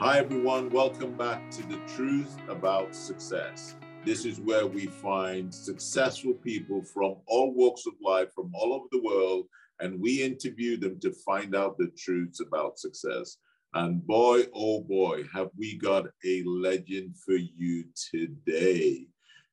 Hi, everyone. Welcome back to The Truth About Success. This is where we find successful people from all walks of life, from all over the world, and we interview them to find out the truths about success. And boy, oh boy, have we got a legend for you today.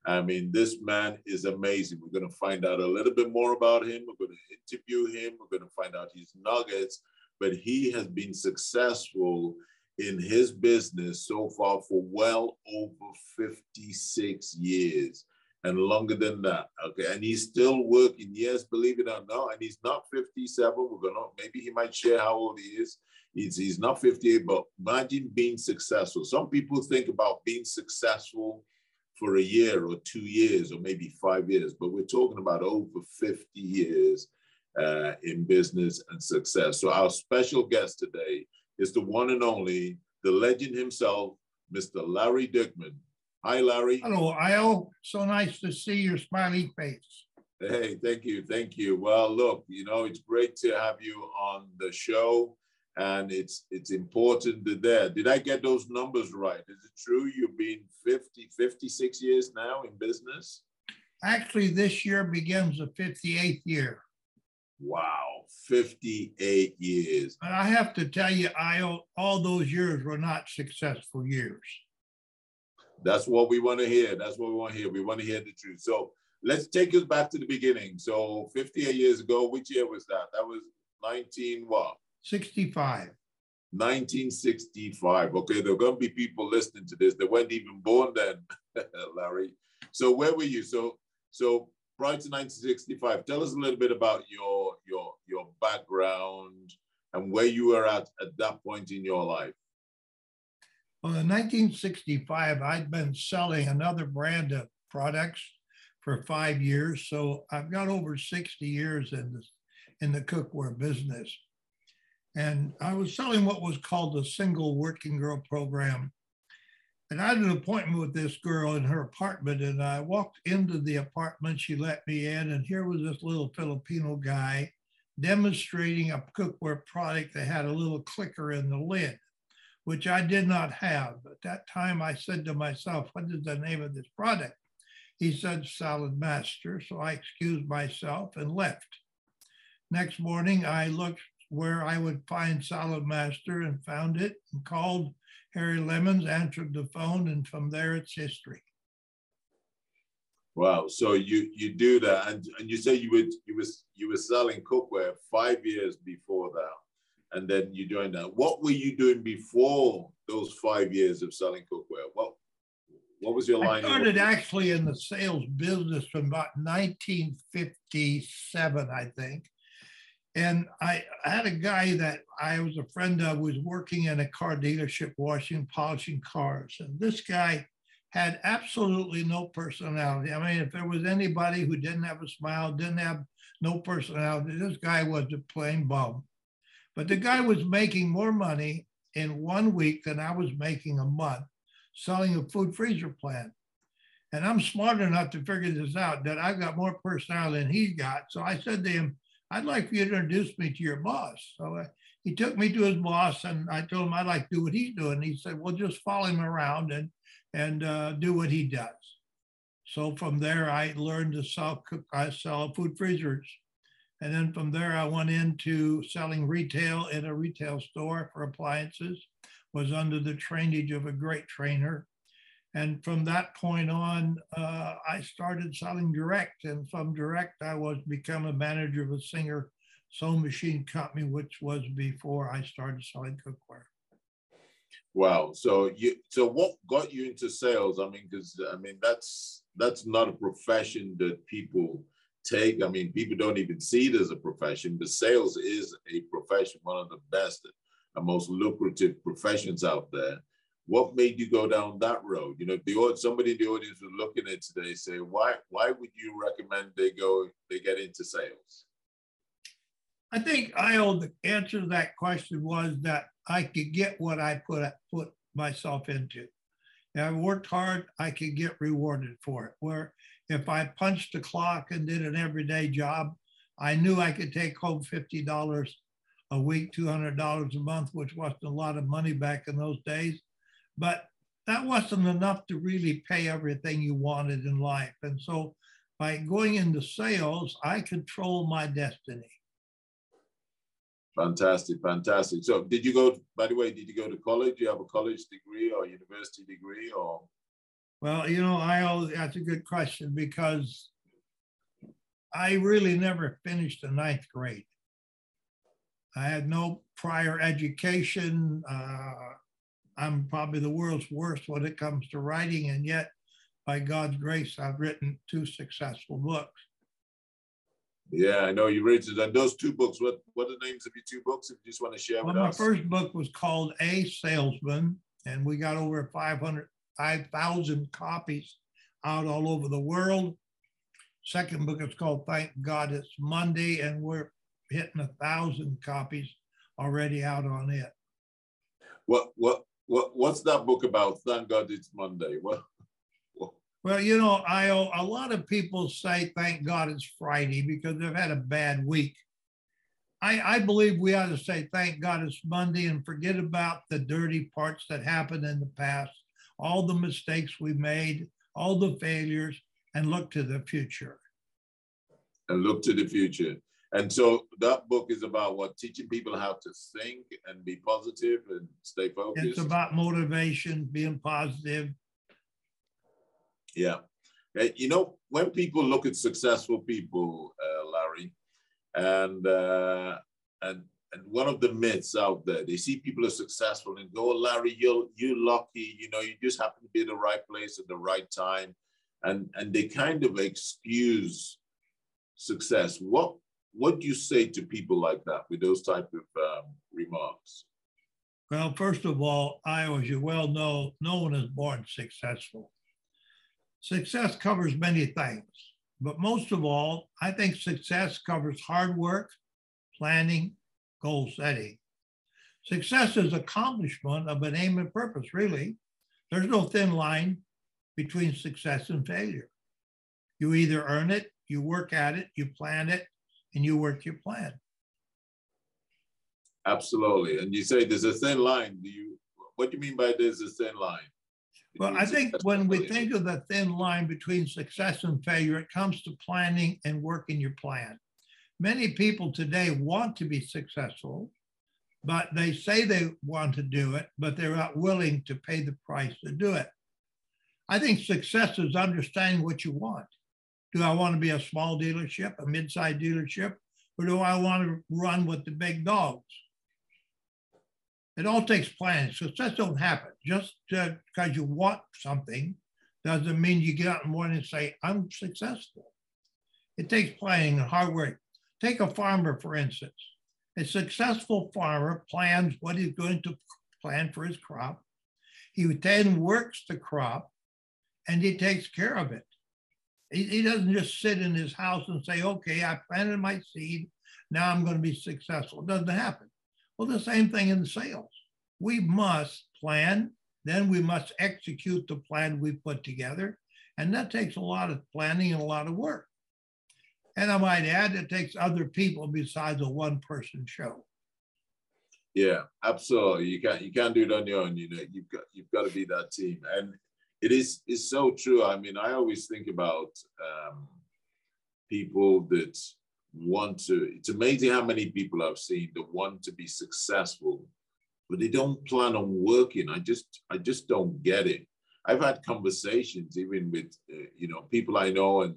I mean, this man is amazing. We're going to find out a little bit more about him. We're going to interview him. We're going to find out his nuggets. But he has been successful in his business so far for well over 56 years and longer than that. Okay. And he's still working. Yes, believe it or not. And he's not 57. We're to, maybe he might share how old he is. He's, he's not 58, but imagine being successful. Some people think about being successful for a year or two years or maybe five years, but we're talking about over 50 years uh, in business and success. So our special guest today is the one and only, the legend himself, Mr. Larry Dickman. Hi, Larry. Hello, Io. So nice to see your smiley face. Hey, thank you, thank you. Well, look, you know, it's great to have you on the show, and it's it's important that there. Did I get those numbers right? Is it true you've been 50, 56 years now in business? Actually, this year begins the 58th year. Wow, 58 years. And I have to tell you, I all those years were not successful years. That's what we want to hear. That's what we want to hear. We want to hear the truth. So let's take us back to the beginning. So 58 years ago, which year was that? That was 19 what? 65. 1965. Okay, there are going to be people listening to this. They weren't even born then, Larry. So where were you? So so prior to 1965, tell us a little bit about your your and where you were at at that point in your life. Well, in 1965, I'd been selling another brand of products for five years, so I've got over 60 years in this in the cookware business. And I was selling what was called the single working girl program and I had an appointment with this girl in her apartment, and I walked into the apartment. She let me in, and here was this little Filipino guy demonstrating a cookware product that had a little clicker in the lid, which I did not have. At that time, I said to myself, What is the name of this product? He said, Saladmaster. So I excused myself and left. Next morning, I looked where I would find Saladmaster and found it and called Harry Lemons answered the phone, and from there it's history. Wow! So you you do that, and, and you say you would you was you were selling cookware five years before that, and then you joined that. What were you doing before those five years of selling cookware? What what was your line? I started actually in the sales business from about 1957, I think. And I, I had a guy that I was a friend of was working in a car dealership, washing, polishing cars. And this guy had absolutely no personality. I mean, if there was anybody who didn't have a smile, didn't have no personality, this guy was a plain bum. But the guy was making more money in one week than I was making a month selling a food freezer plant. And I'm smart enough to figure this out that I've got more personality than he's got. So I said to him, I'd like for you to introduce me to your boss. So uh, he took me to his boss, and I told him I'd like to do what he's doing. He said, "Well, just follow him around and and uh, do what he does." So from there, I learned to sell cook, I sell food freezers, and then from there, I went into selling retail in a retail store for appliances. Was under the trainage of a great trainer, and from that point on, uh, I started selling direct. And from direct, I was become a manager of a Singer sewing machine company, which was before I started selling cookware. Wow. So you so what got you into sales? I mean, because I mean that's that's not a profession that people take. I mean, people don't even see it as a profession, but sales is a profession, one of the best and most lucrative professions out there what made you go down that road? You know, the somebody in the audience was looking at today, say, why why would you recommend they go they get into sales? I think I owe the answer to that question was that I could get what I put put myself into. If I worked hard, I could get rewarded for it. Where if I punched the clock and did an everyday job, I knew I could take home fifty dollars a week, $200 a month, which wasn't a lot of money back in those days. But that wasn't enough to really pay everything you wanted in life. And so by going into sales, I control my destiny. Fantastic, fantastic. So did you go, by the way, did you go to college? Do you have a college degree or university degree or? Well, you know, I always, that's a good question because I really never finished the ninth grade. I had no prior education. Uh, I'm probably the world's worst when it comes to writing, and yet, by God's grace, I've written two successful books. Yeah, I know you it. And those two books, what what are the names of your two books? If you just want to share well, with my us. My first book was called A Salesman, and we got over 500, 5,000 copies out all over the world. Second book is called Thank God It's Monday, and we're hitting a thousand copies already out on it. What what what what's that book about? Thank God it's Monday. What? Well, you know, I a lot of people say thank God it's Friday because they've had a bad week. I, I believe we ought to say thank God it's Monday and forget about the dirty parts that happened in the past, all the mistakes we made, all the failures, and look to the future. And look to the future. And so that book is about what teaching people how to think and be positive and stay focused. It's about motivation, being positive. Yeah. You know, when people look at successful people, uh, Larry, and uh, and and one of the myths out there, they see people are successful and go, oh, Larry, you're you lucky, you know, you just happen to be in the right place at the right time, and and they kind of excuse success. What what do you say to people like that with those type of um, remarks? Well, first of all, I, as you well know, no one is born successful. Success covers many things, but most of all, I think success covers hard work, planning, goal setting. Success is accomplishment of an aim and purpose, really. There's no thin line between success and failure. You either earn it, you work at it, you plan it, and you work your plan. Absolutely. And you say there's a thin line. Do you what do you mean by there's a thin line? Well, I think when we think of the thin line between success and failure, it comes to planning and working your plan. Many people today want to be successful, but they say they want to do it, but they're not willing to pay the price to do it. I think success is understanding what you want. Do I want to be a small dealership, a mid-sized dealership, or do I want to run with the big dogs? It all takes planning. Success don't happen just uh, because you want something doesn't mean you get out in the morning and say, I'm successful. It takes planning and hard work. Take a farmer, for instance. A successful farmer plans what he's going to plan for his crop. He then works the crop and he takes care of it. He, he doesn't just sit in his house and say, okay, I planted my seed. Now I'm going to be successful. It doesn't happen. Well, the same thing in sales. We must plan, then we must execute the plan we put together. And that takes a lot of planning and a lot of work. And I might add, it takes other people besides a one person show. Yeah, absolutely. You can't you can't do it on your own. You know, you've got you've got to be that team. And it is is so true. I mean, I always think about um, people that want to. It's amazing how many people I've seen that want to be successful, but they don't plan on working. I just I just don't get it. I've had conversations even with uh, you know people I know, and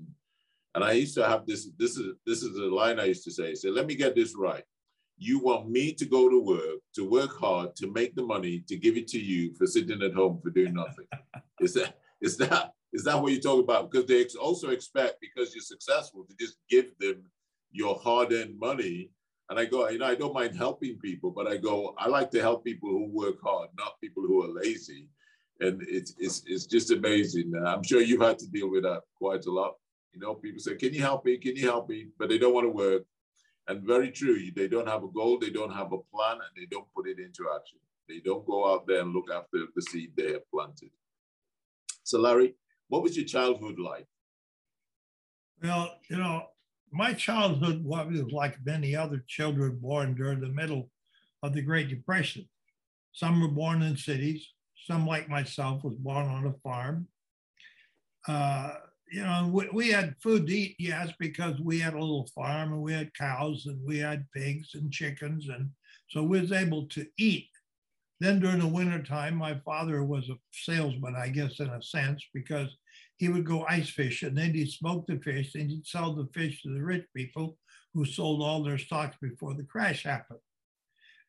and I used to have this. This is this is a line I used to say. Say, let me get this right. You want me to go to work, to work hard, to make the money, to give it to you for sitting at home for doing nothing. is that is that is that what you talk about? Because they also expect because you're successful to just give them your hard-earned money. And I go, you know, I don't mind helping people, but I go, I like to help people who work hard, not people who are lazy. And it's it's it's just amazing. I'm sure you've had to deal with that quite a lot. You know, people say, "Can you help me? Can you help me?" But they don't want to work. And very true, they don't have a goal, they don't have a plan, and they don't put it into action. They don't go out there and look after the seed they have planted. So, Larry, what was your childhood like? Well, you know, my childhood was like many other children born during the middle of the Great Depression. Some were born in cities. Some, like myself, was born on a farm. Uh, you know, we, we, had food to eat, yes, because we had a little farm and we had cows and we had pigs and chickens. And so we was able to eat. Then during the wintertime, my father was a salesman, I guess, in a sense, because he would go ice fish and then he'd smoke the fish and he'd sell the fish to the rich people who sold all their stocks before the crash happened.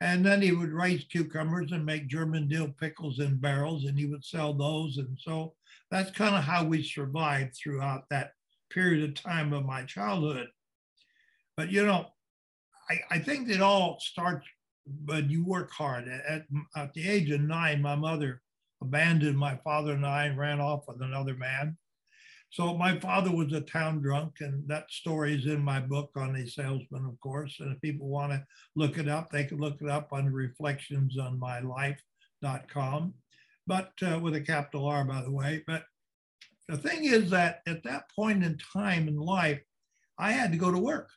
And then he would raise cucumbers and make German dill pickles in barrels and he would sell those. And so that's kind of how we survived throughout that period of time of my childhood. But you know, I, I think it all starts when you work hard. At, at the age of nine, my mother abandoned my father and I and ran off with another man. So my father was a town drunk, and that story is in my book on a salesman, of course. And if people want to look it up, they can look it up on reflections on my life.com, but uh, with a capital R, by the way. But the thing is that at that point in time in life, I had to go to work.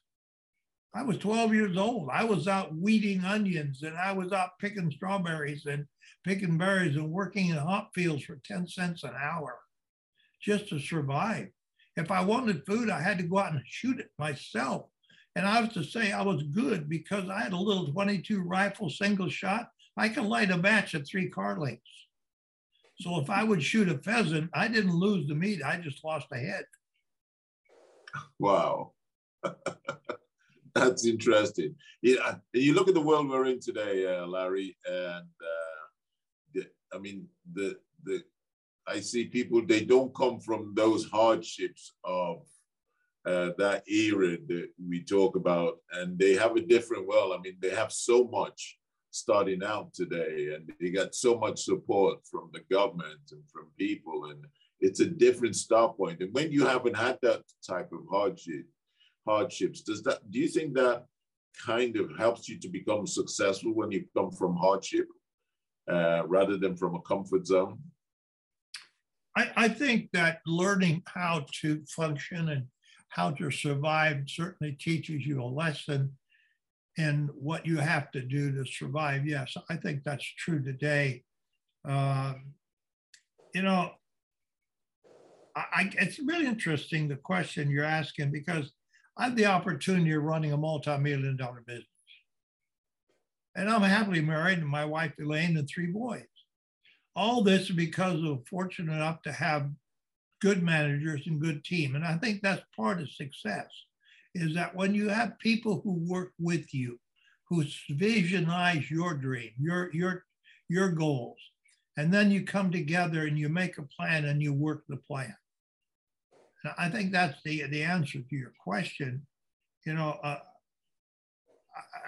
I was 12 years old. I was out weeding onions and I was out picking strawberries and picking berries and working in hop fields for 10 cents an hour just to survive. If I wanted food, I had to go out and shoot it myself. And I was to say I was good because I had a little 22 rifle single shot. I could light a match at three car lengths. So if I would shoot a pheasant, I didn't lose the meat, I just lost a head. Wow. That's interesting. Yeah, you look at the world we're in today, uh, Larry, and uh, I mean the the I see people they don't come from those hardships of uh, that era that we talk about, and they have a different well. I mean, they have so much starting out today, and they got so much support from the government and from people, and it's a different start point. And when you haven't had that type of hardship, hardships, does that? Do you think that kind of helps you to become successful when you come from hardship uh, rather than from a comfort zone? I, I think that learning how to function and how to survive certainly teaches you a lesson in what you have to do to survive. Yes, I think that's true today. Uh, you know, I, it's really interesting the question you're asking because I have the opportunity of running a multi-million dollar business. And I'm happily married to my wife Elaine and three boys. All this because of fortunate enough to have good managers and good team. And I think that's part of success is that when you have people who work with you, who visionize your dream, your your your goals, and then you come together and you make a plan and you work the plan. And I think that's the the answer to your question. You know, uh,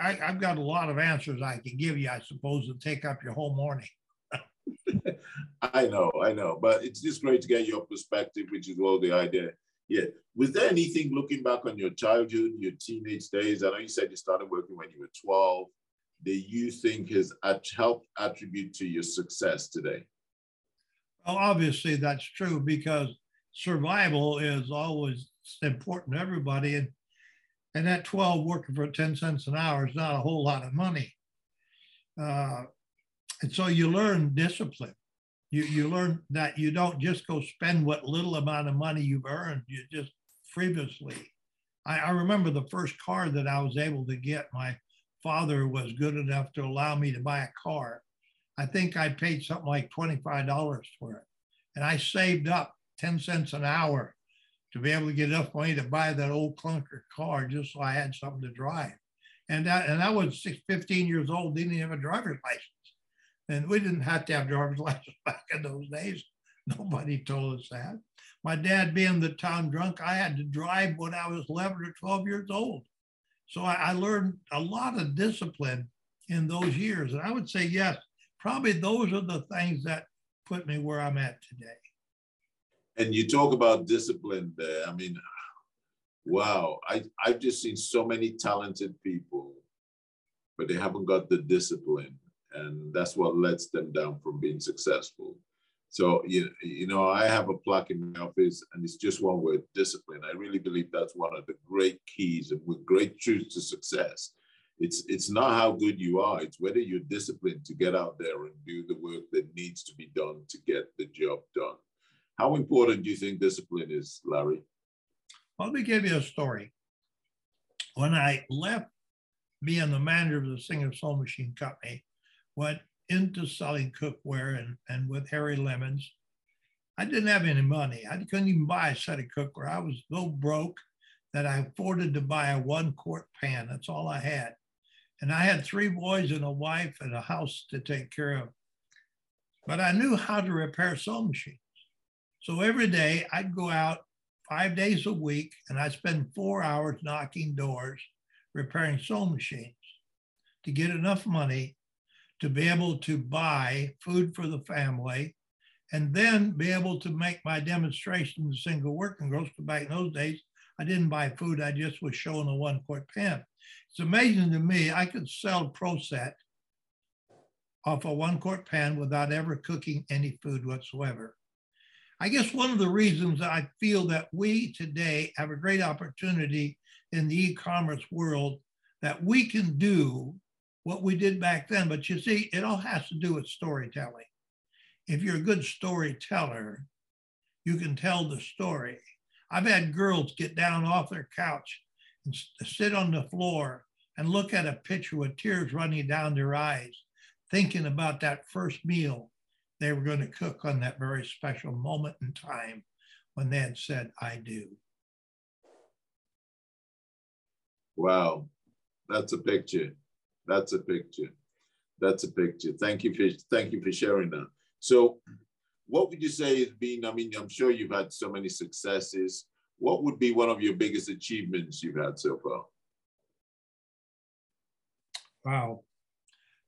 I, I've got a lot of answers I can give you, I suppose, to take up your whole morning. I know, I know, but it's just great to get your perspective, which is all the idea. Yeah. Was there anything looking back on your childhood, your teenage days? I know you said you started working when you were 12 that you think has helped attribute to your success today? Well, obviously that's true because survival is always important to everybody. And, and that 12 working for 10 cents an hour is not a whole lot of money. Uh, and so you learn discipline. You, you learn that you don't just go spend what little amount of money you've earned, you just frivolously. I, I remember the first car that I was able to get. My father was good enough to allow me to buy a car. I think I paid something like $25 for it. And I saved up 10 cents an hour to be able to get enough money to buy that old clunker car just so I had something to drive. And that, and I was six, 15 years old, didn't even have a driver's license. And we didn't have to have driver's license back in those days. Nobody told us that. My dad being the town drunk, I had to drive when I was 11 or 12 years old. So I, I learned a lot of discipline in those years. And I would say, yes, probably those are the things that put me where I'm at today. And you talk about discipline there. I mean, wow, I, I've just seen so many talented people, but they haven't got the discipline and that's what lets them down from being successful. So, you, you know, I have a plaque in my office and it's just one word, discipline. I really believe that's one of the great keys and with great truths to success. It's, it's not how good you are, it's whether you're disciplined to get out there and do the work that needs to be done to get the job done. How important do you think discipline is, Larry? Let me give you a story. When I left being the manager of the Singer Sewing Machine Company, went into selling cookware and, and with Harry Lemons. I didn't have any money. I couldn't even buy a set of cookware. I was so broke that I afforded to buy a one quart pan. That's all I had. And I had three boys and a wife and a house to take care of. But I knew how to repair sewing machines. So every day I'd go out five days a week and I'd spend four hours knocking doors repairing sewing machines to get enough money to be able to buy food for the family and then be able to make my demonstration of single working girls. Back in those days, I didn't buy food, I just was showing a one quart pan. It's amazing to me, I could sell Pro-Set off a one quart pan without ever cooking any food whatsoever. I guess one of the reasons I feel that we today have a great opportunity in the e-commerce world that we can do what we did back then. But you see, it all has to do with storytelling. If you're a good storyteller, you can tell the story. I've had girls get down off their couch and sit on the floor and look at a picture with tears running down their eyes, thinking about that first meal they were going to cook on that very special moment in time when they had said, I do. Wow, that's a picture. That's a picture. That's a picture. Thank you for thank you for sharing that. So, what would you say has been? I mean, I'm sure you've had so many successes. What would be one of your biggest achievements you've had so far? Wow,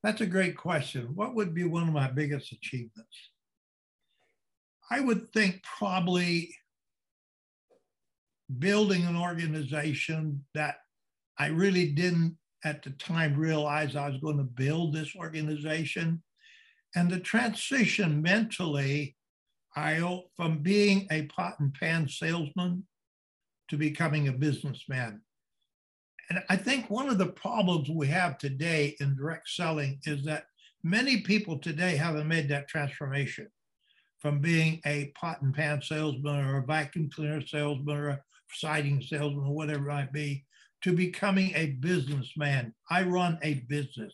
that's a great question. What would be one of my biggest achievements? I would think probably building an organization that I really didn't at the time realize I was going to build this organization. And the transition mentally, I from being a pot and pan salesman to becoming a businessman. And I think one of the problems we have today in direct selling is that many people today haven't made that transformation from being a pot and pan salesman or a vacuum cleaner salesman or a siding salesman or whatever it might be to becoming a businessman. I run a business,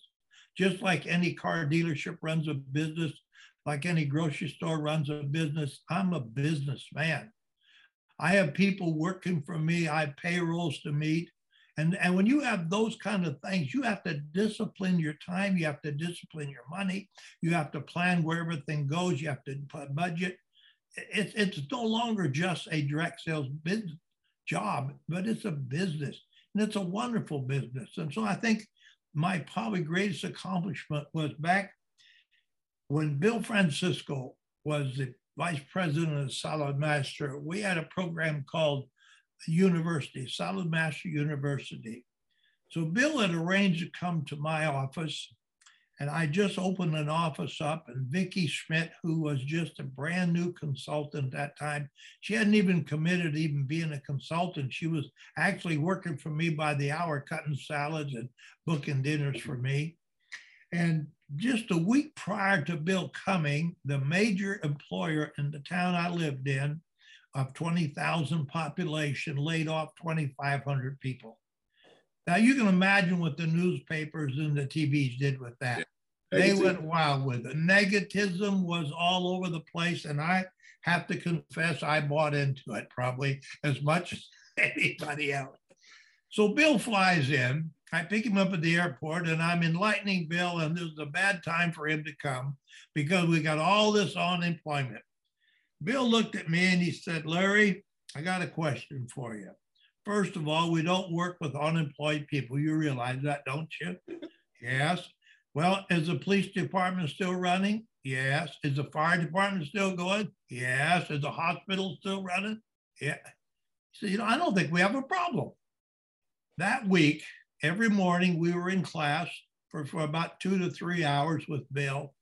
just like any car dealership runs a business, like any grocery store runs a business. I'm a businessman. I have people working for me. I have payrolls to meet. And, and when you have those kind of things, you have to discipline your time. You have to discipline your money. You have to plan where everything goes. You have to budget. It's, it's no longer just a direct sales business job, but it's a business. And it's a wonderful business. And so I think my probably greatest accomplishment was back when Bill Francisco was the vice president of Saladmaster. We had a program called University, Saladmaster University. So Bill had arranged to come to my office and I just opened an office up, and Vicki Schmidt, who was just a brand new consultant at that time, she hadn't even committed to even being a consultant. She was actually working for me by the hour, cutting salads and booking dinners for me. And just a week prior to Bill coming, the major employer in the town I lived in of 20,000 population laid off 2,500 people. Now you can imagine what the newspapers and the TVs did with that. They went wild with it. Negativism was all over the place, and I have to confess I bought into it probably as much as anybody else. So Bill flies in. I pick him up at the airport, and I'm enlightening Bill, and this is a bad time for him to come because we got all this unemployment. Bill looked at me and he said, Larry, I got a question for you. First of all, we don't work with unemployed people. You realize that, don't you? yes. Well, is the police department still running? Yes. Is the fire department still going? Yes. Is the hospital still running? Yeah. So, you know, I don't think we have a problem. That week, every morning we were in class for, for about two to three hours with Bill.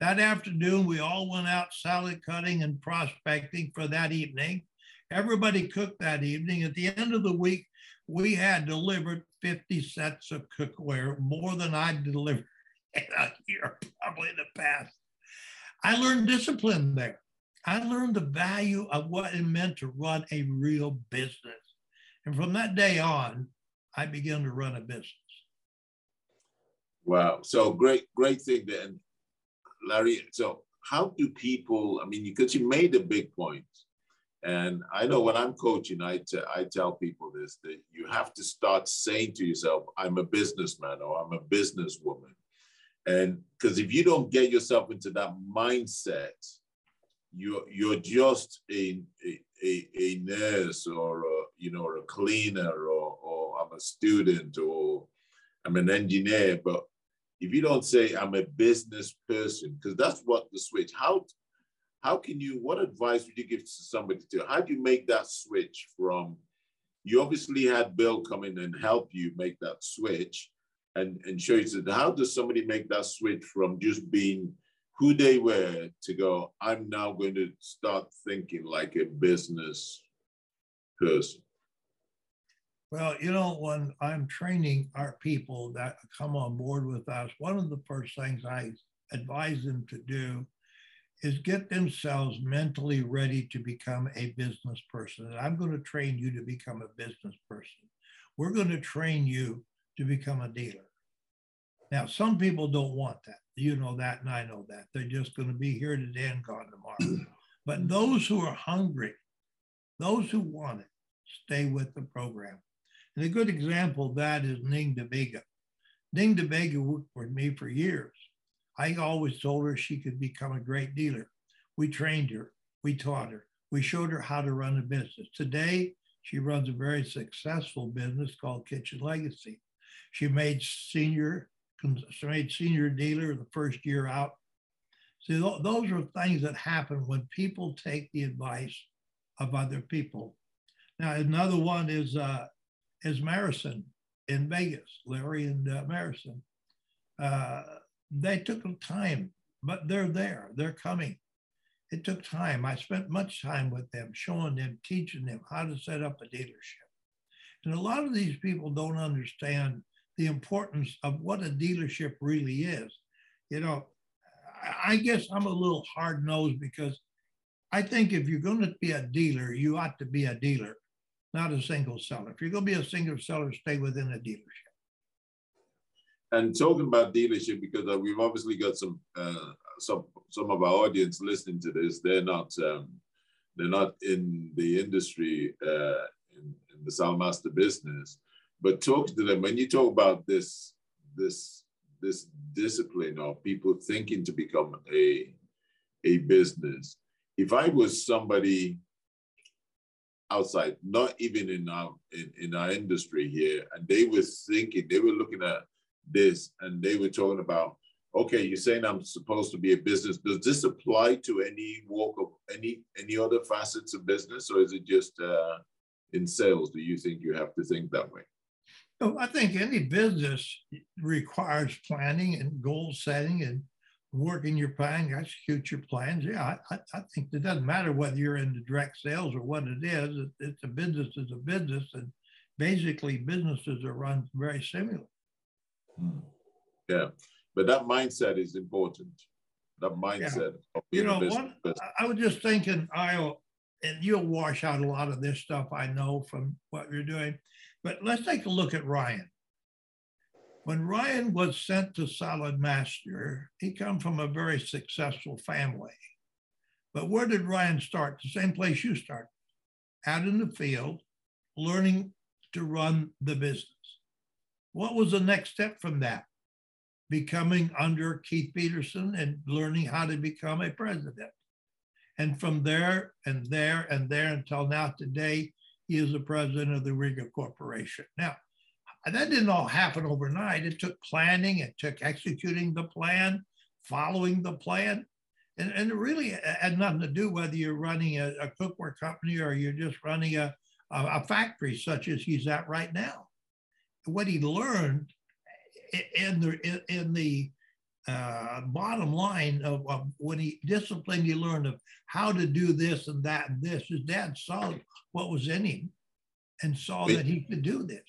That afternoon, we all went out salad cutting and prospecting for that evening. Everybody cooked that evening. At the end of the week, we had delivered 50 sets of cookware, more than I delivered in a year, probably in the past. I learned discipline there. I learned the value of what it meant to run a real business. And from that day on, I began to run a business. Wow. So great, great thing then. Larry, so how do people, I mean, because you made a big point, and I know when I'm coaching, I, I tell people this that you have to start saying to yourself, I'm a businessman or I'm a businesswoman. And because if you don't get yourself into that mindset, you're, you're just a, a, a nurse or a, you know, or a cleaner or, or I'm a student or I'm an engineer. But if you don't say I'm a business person, because that's what the switch, how how can you, what advice would you give to somebody to, how do you make that switch from, you obviously had Bill come in and help you make that switch and, and show you, that how does somebody make that switch from just being who they were to go, I'm now going to start thinking like a business person? Well, you know, when I'm training our people that come on board with us, one of the first things I advise them to do is get themselves mentally ready to become a business person. And I'm going to train you to become a business person. We're going to train you to become a dealer. Now, some people don't want that. You know that, and I know that. They're just going to be here today and gone tomorrow. but those who are hungry, those who want it, stay with the program. And a good example of that is Ning DeVega. Ning DeVega worked with me for years. I always told her she could become a great dealer. We trained her, we taught her, we showed her how to run a business. Today, she runs a very successful business called Kitchen Legacy. She made senior, she made senior dealer the first year out. See, those are things that happen when people take the advice of other people. Now, another one is uh, is Marison in Vegas, Larry and uh, Marison. Uh, they took time, but they're there, they're coming. It took time. I spent much time with them, showing them, teaching them how to set up a dealership. And a lot of these people don't understand the importance of what a dealership really is. You know, I guess I'm a little hard nosed because I think if you're going to be a dealer, you ought to be a dealer, not a single seller. If you're going to be a single seller, stay within a dealership. And talking about dealership, because uh, we've obviously got some uh, some some of our audience listening to this, they're not um, they're not in the industry uh, in, in the Saladmaster business. But talk to them when you talk about this this this discipline of people thinking to become a a business. If I was somebody outside, not even in our in, in our industry here, and they were thinking, they were looking at this and they were talking about okay you're saying i'm supposed to be a business. Does this apply to any walk of any any other facets of business? Or is it just uh, in sales? Do you think you have to think that way? I think any business requires planning and goal setting and working your plan, execute your plans. Yeah, I, I think it doesn't matter whether you're into direct sales or what it is. It's a business is a business, and basically businesses are run very similar. Hmm. Yeah, but that mindset is important. That mindset. Yeah. you know, one, I was just thinking, I'll, and you'll wash out a lot of this stuff I know from what you're doing, but let's take a look at Ryan. When Ryan was sent to Saladmaster, he come from a very successful family. But where did Ryan start? The same place you start, out in the field, learning to run the business. What was the next step from that? Becoming under Keith Peterson and learning how to become a president. And from there and there and there until now today, he is the president of the Riga Corporation. Now, that didn't all happen overnight. It took planning, it took executing the plan, following the plan. And, and it really had nothing to do whether you're running a, a cookware company or you're just running a, a, a factory such as he's at right now what he learned in the in the uh, bottom line of, of, when he disciplined, he learned of how to do this and that and this. His dad saw what was in him and saw that he could do this.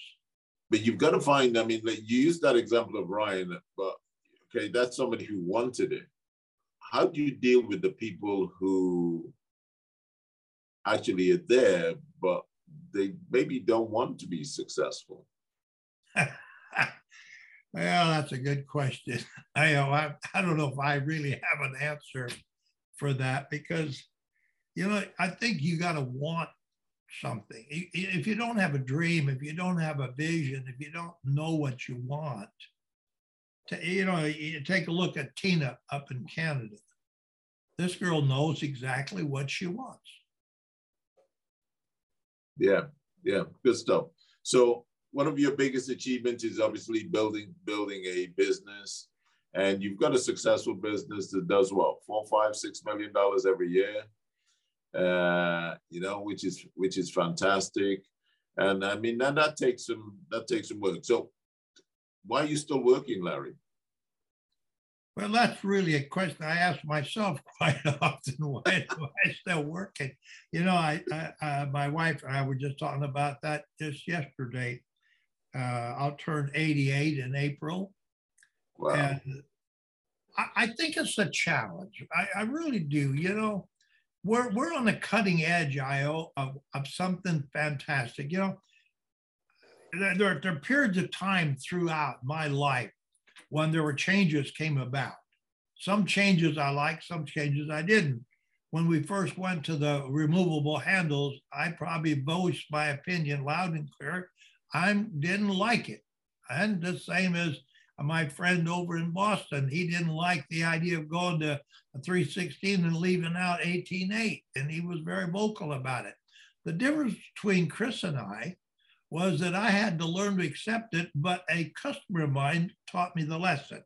But you've got to find, I mean, like you used that example of Ryan, but okay, that's somebody who wanted it. How do you deal with the people who actually are there, but they maybe don't want to be successful? Well, that's a good question. I, I, I don't know if I really have an answer for that because, you know, I think you got to want something. If you don't have a dream, if you don't have a vision, if you don't know what you want, to, you know, you take a look at Tina up in Canada. This girl knows exactly what she wants. Yeah, yeah, good stuff. So one of your biggest achievements is obviously building building a business and you've got a successful business that does what four five six million dollars every year uh, you know which is which is fantastic and i mean that, that takes some that takes some work so why are you still working larry well, that's really a question I ask myself quite often. Why am I still working? You know, I, I uh, my wife and I were just talking about that just yesterday. Uh, I'll turn 88 in April. Wow. And I, I think it's a challenge. I, I, really do. You know, we're, we're on the cutting edge, IO, of, of something fantastic. You know, there, there are periods of time throughout my life when there were changes came about. Some changes I liked, some changes I didn't. When we first went to the removable handles, I probably voiced my opinion loud and clear I didn't like it. And the same as my friend over in Boston, he didn't like the idea of going to 316 and leaving out 18.8, and he was very vocal about it. The difference between Chris and I was that I had to learn to accept it, but a customer of mine taught me the lesson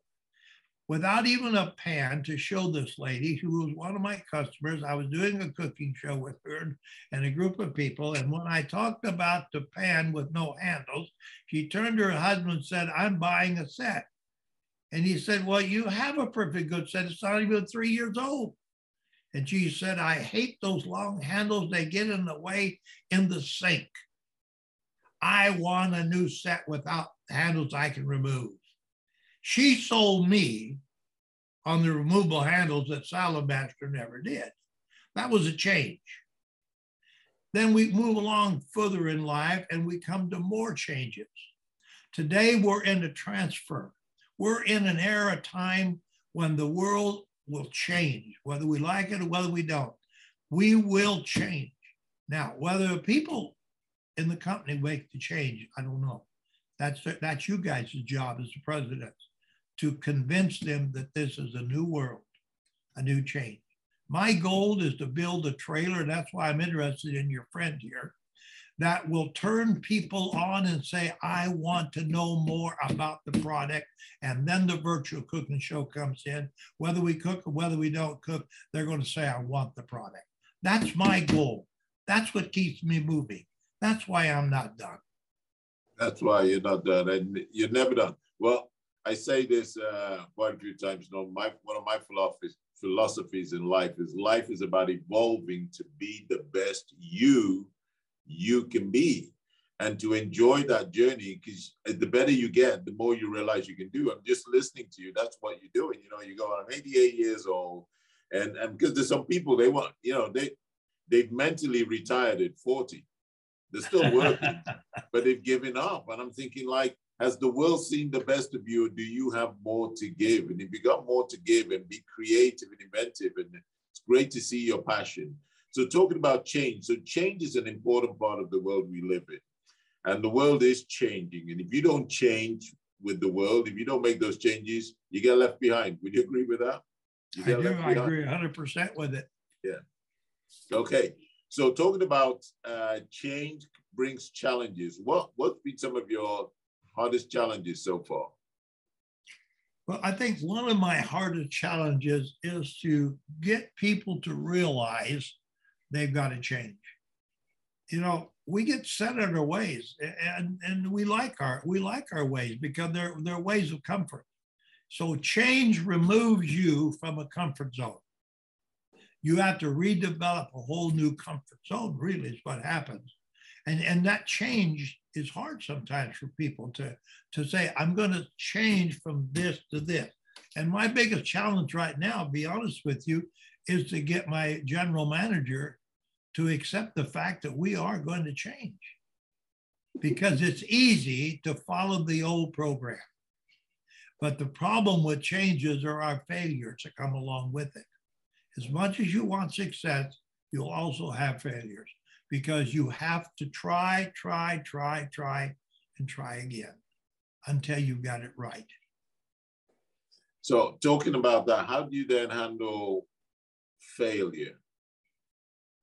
without even a pan to show this lady who was one of my customers. I was doing a cooking show with her and a group of people. And when I talked about the pan with no handles, she turned to her husband and said, I'm buying a set. And he said, Well, you have a perfect good set. It's not even three years old. And she said, I hate those long handles. They get in the way in the sink. I want a new set without handles I can remove. She sold me on the removable handles that Saladmaster never did. That was a change. Then we move along further in life and we come to more changes. Today we're in a transfer. We're in an era time when the world will change, whether we like it or whether we don't. We will change. Now, whether people in the company make the change, I don't know. That's that's you guys' job as the president to convince them that this is a new world, a new change. My goal is to build a trailer. That's why I'm interested in your friend here that will turn people on and say, I want to know more about the product. And then the virtual cooking show comes in. Whether we cook or whether we don't cook, they're going to say, I want the product. That's my goal. That's what keeps me moving. That's why I'm not done. That's why you're not done. And you're never done. Well, I say this uh, quite a few times. You know, my one of my philosophies philosophies in life is life is about evolving to be the best you you can be. And to enjoy that journey because the better you get the more you realize you can do. I'm just listening to you. That's what you're doing you know you go i'm 88 years old. And and because there's some people they want you know they they've mentally retired at 40 they're still working but they've given up. And i'm thinking like has the world seen the best of you, or do you have more to give? And if you got more to give and be creative and inventive, and it's great to see your passion. So talking about change, so change is an important part of the world we live in. And the world is changing. And if you don't change with the world, if you don't make those changes, you get left behind. Would you agree with that? I do. I agree 100% with it. Yeah. Okay. So talking about uh, change brings challenges. What what's been some of your hardest challenges so far? Well, I think one of my hardest challenges is to get people to realize they've got to change. You know, we get set in our ways and, and we like our we like our ways because they're they're ways of comfort. So change removes you from a comfort zone. You have to redevelop a whole new comfort zone, really, is what happens. And, and that change is hard sometimes for people to, to say, I'm going to change from this to this. And my biggest challenge right now, be honest with you, is to get my general manager to accept the fact that we are going to change because it's easy to follow the old program. But the problem with changes are our failures that come along with it. As much as you want success, you'll also have failures because you have to try, try, try, try, and try again until you've got it right. So, talking about that, how do you then handle failure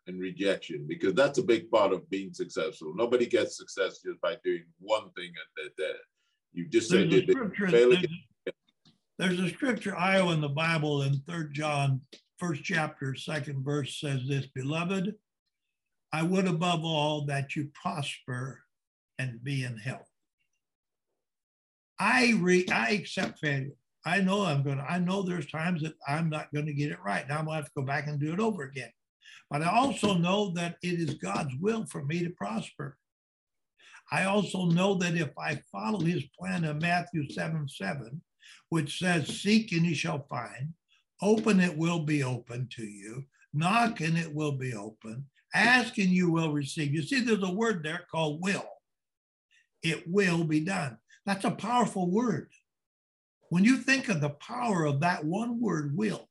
and rejection? Because that's a big part of being successful. Nobody gets success just by doing one thing and they're there. You just said there's, a scripture, there's, there's a scripture I in the Bible in Third John, first chapter, second verse says this, Beloved, I would above all that you prosper and be in health. I re I accept failure. I know I'm gonna, I know there's times that I'm not gonna get it right. Now I'm gonna have to go back and do it over again. But I also know that it is God's will for me to prosper. I also know that if I follow his plan in Matthew 7 7, which says, Seek and you shall find, open it will be open to you, knock and it will be open, Ask and you will receive. You see, there's a word there called will. It will be done. That's a powerful word. When you think of the power of that one word, will,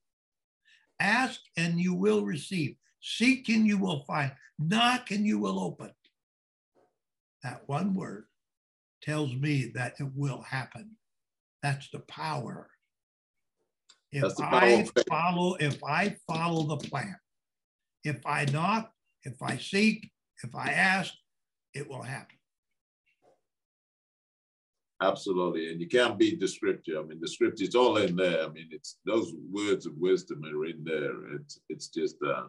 ask and you will receive. Seek and you will find. Knock and you will open. That one word tells me that it will happen. That's the power. If the I follow, if I follow the plan, if I knock, if I seek, if I ask, it will happen. Absolutely. And you can't beat the scripture. I mean, the scripture is all in there. I mean, it's those words of wisdom are in there. It's it's just uh,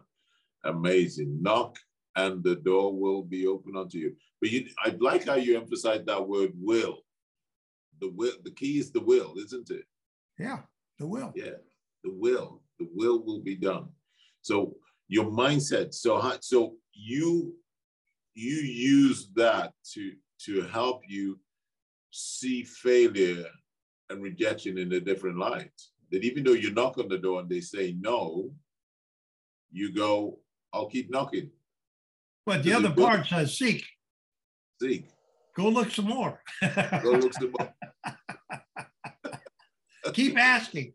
amazing. Knock and the door will be open unto you. But you I like how you emphasize that word will. The will, the key is the will, isn't it? Yeah, the will. Yeah, the will. The will will be done. So your mindset. So so you you use that to to help you see failure and rejection in a different light. That even though you knock on the door and they say no, you go, I'll keep knocking. But the other part says seek. Seek. Go look some more. go look some more. keep asking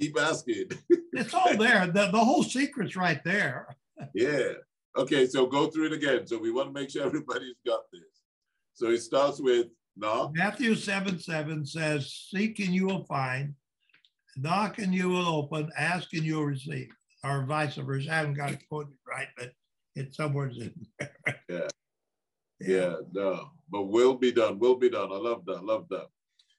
keep asking. it's all there. The, the whole secret's right there. yeah. Okay, so go through it again. So we want to make sure everybody's got this. So it starts with knock. Matthew 7 7 says, Seek and you will find, knock and you will open, ask and you'll receive. Or vice versa. I haven't got it quoted right, but it's somewhere in there. yeah. Yeah, no, but will be done, will be done. I love that, I love that.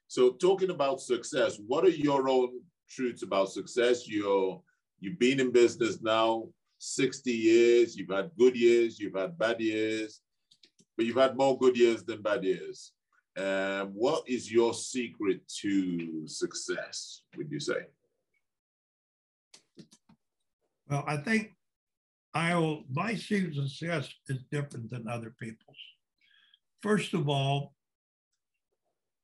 So, talking about success, what are your own truths about success. You're you've been in business now 60 years. You've had good years. You've had bad years, but you've had more good years than bad years. Um, what is your secret to success? Would you say? Well, I think I will, my to success is different than other people's. First of all,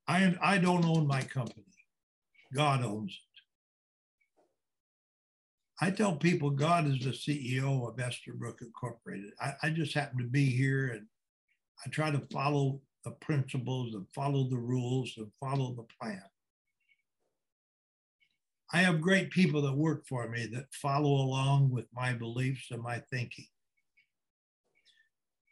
I, I don't own my company. God owns it. I tell people God is the CEO of Esterbrook Incorporated. I, I just happen to be here and I try to follow the principles and follow the rules and follow the plan. I have great people that work for me that follow along with my beliefs and my thinking.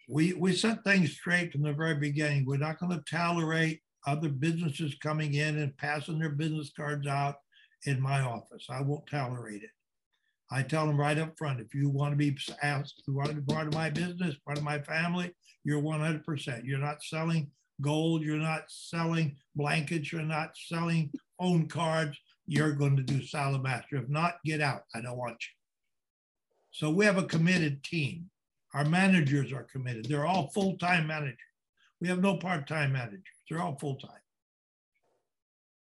We, we set things straight from the very beginning. We're not going to tolerate other businesses coming in and passing their business cards out in my office. I won't tolerate it. I tell them right up front, if you want to be asked, you want to be part of my business, part of my family, you're 100%. You're not selling gold. You're not selling blankets. You're not selling phone cards. You're going to do Saladmaster. If not, get out. I don't want you. So we have a committed team. Our managers are committed. They're all full-time managers. We have no part-time managers. They're all full-time.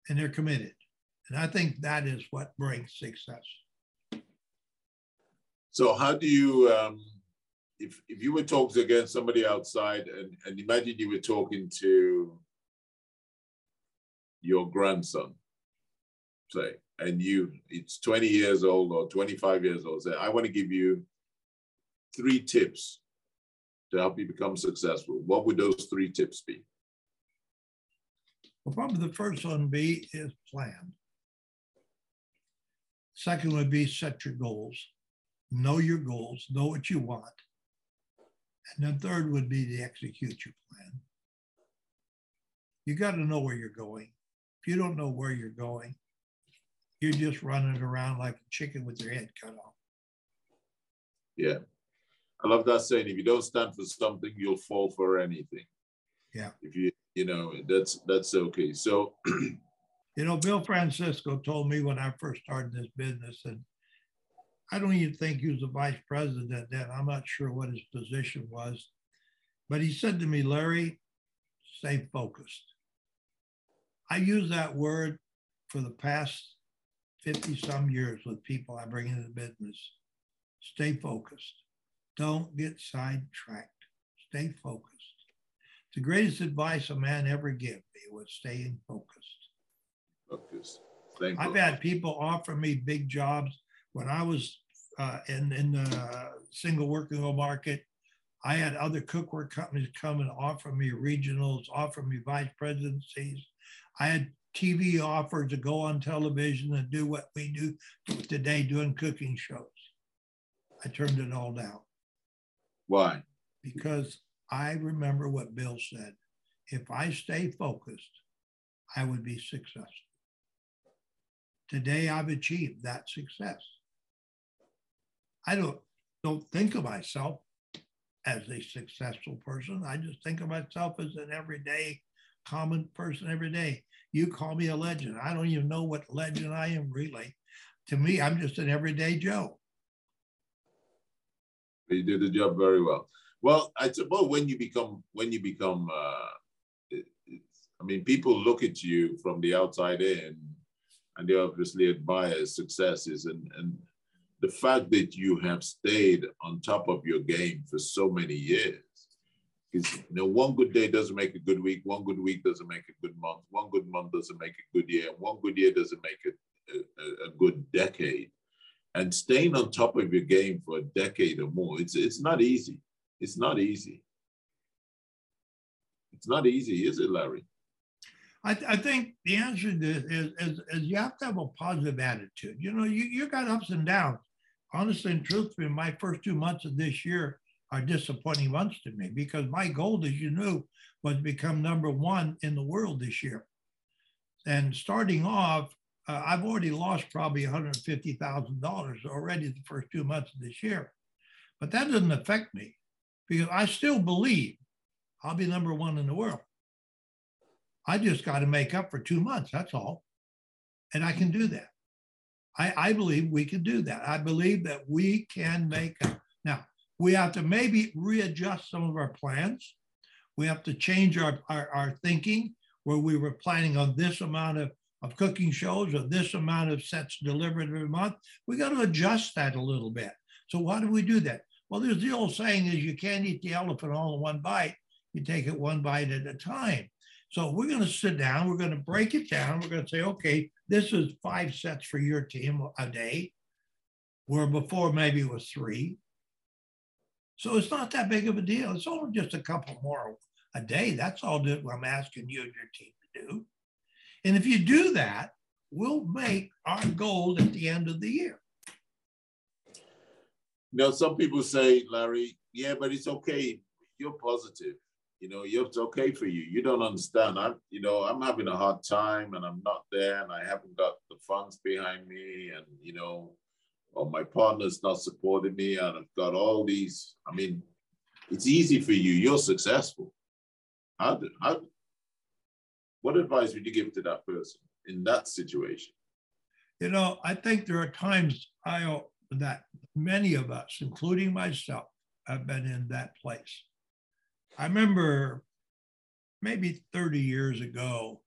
And they're committed. And I think that is what brings success. So how do you, um, if, if you were talking to against somebody outside and, and imagine you were talking to your grandson, say, and you, it's 20 years old or 25 years old, say, I want to give you three tips to help you become successful. What would those three tips be? Well, probably the first one be is plan. Second would be set your goals know your goals, know what you want. And then third would be to execute your plan. You got to know where you're going. If you don't know where you're going, you're just running around like a chicken with your head cut off. Yeah. I love that saying if you don't stand for something, you'll fall for anything. Yeah. If you, you know, that's that's okay. So you know, Bill Francisco told me when I first started this business, and I don't even think he was a vice president then. I'm not sure what his position was. But he said to me, Larry, stay focused. I use that word for the past 50 some years with people I bring into business. Stay focused. Don't get sidetracked. Stay focused. The greatest advice a man ever gave me was staying focused. Focus. I've had people offer me big jobs when I was uh, in in the single working home market, I had other cookware companies come and offer me regionals, offer me vice presidencies. I had TV offers to go on television and do what we do today, doing cooking shows. I turned it all down. Why? Because I remember what Bill said. If I stay focused, I would be successful. Today, I've achieved that success. I don't don't think of myself as a successful person. I just think of myself as an everyday common person every day. You call me a legend. I don't even know what legend I am really. To me, I'm just an everyday Joe. You did the job very well. Well, I suppose when you become when you become, uh, it, I mean, people look at you from the outside in, and they obviously admire successes, and and the fact that you have stayed on top of your game for so many years. Because you know, one good day doesn't make a good week, one good week doesn't make a good month, one good month doesn't make a good year, one good year doesn't make a, a, a good decade. And staying on top of your game for a decade or more, it's it's not easy. It's not easy. It's not easy, is it, Larry? I, th- I, think the answer to this is, is, is, you have to have a positive attitude. You know, you, you got ups and downs honestly and truthfully, my first two months of this year are disappointing months to me because my goal, as you knew, was to become number one in the world this year. And starting off, uh, I've already lost probably $150,000 already the first two months of this year. But that doesn't affect me because I still believe I'll be number one in the world. I just got to make up for two months. That's all. And I can do that. I, I believe we can do that. I believe that we can make a, now we have to maybe readjust some of our plans. We have to change our, our, our thinking where we were planning on this amount of, of cooking shows or this amount of sets delivered every month. We got to adjust that a little bit. So why do we do that? Well, there's the old saying is you can't eat the elephant all in one bite. You take it one bite at a time. So we're going to sit down, we're going to break it down. We're going to say, okay, this is five sets for your team a day, where before maybe it was three. So it's not that big of a deal. It's only just a couple more a day. That's all that I'm asking you and your team to do. And if you do that, we'll make our goal at the end of the year. Now, some people say, Larry, yeah, but it's okay. You're positive you know, it's okay for you. You don't understand. I'm, you know, I'm having a hard time and I'm not there and I haven't got the funds behind me and, you know, or my partner's not supporting me and I've got all these. I mean, it's easy for you. You're successful. How, do, how, what advice would you give to that person in that situation? You know, I think there are times I that many of us, including myself, have been in that place I remember maybe 30 years ago,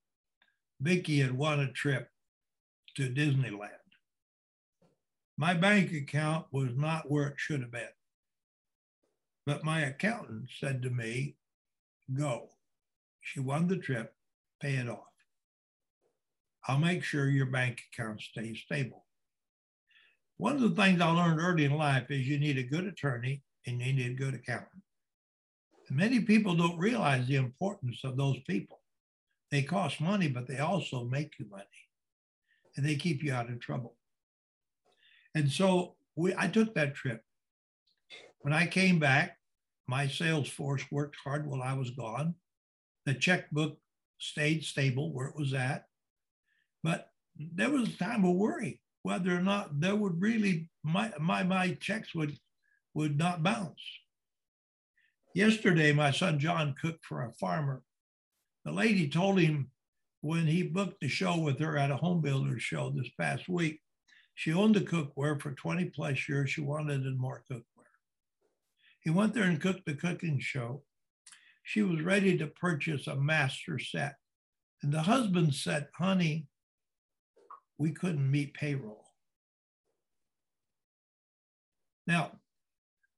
Vicky had won a trip to Disneyland. My bank account was not where it should have been. But my accountant said to me, Go. She won the trip, pay it off. I'll make sure your bank account stays stable. One of the things I learned early in life is you need a good attorney and you need a good accountant. And many people don't realize the importance of those people. They cost money, but they also make you money and they keep you out of trouble. And so we, I took that trip. When I came back, my sales force worked hard while I was gone. The checkbook stayed stable where it was at. But there was a time of worry whether or not there would really my my my checks would would not bounce. Yesterday, my son John cooked for a farmer. The lady told him when he booked the show with her at a home builder show this past week, she owned the cookware for 20 plus years. She wanted more cookware. He went there and cooked the cooking show. She was ready to purchase a master set. And the husband said, honey, we couldn't meet payroll. Now,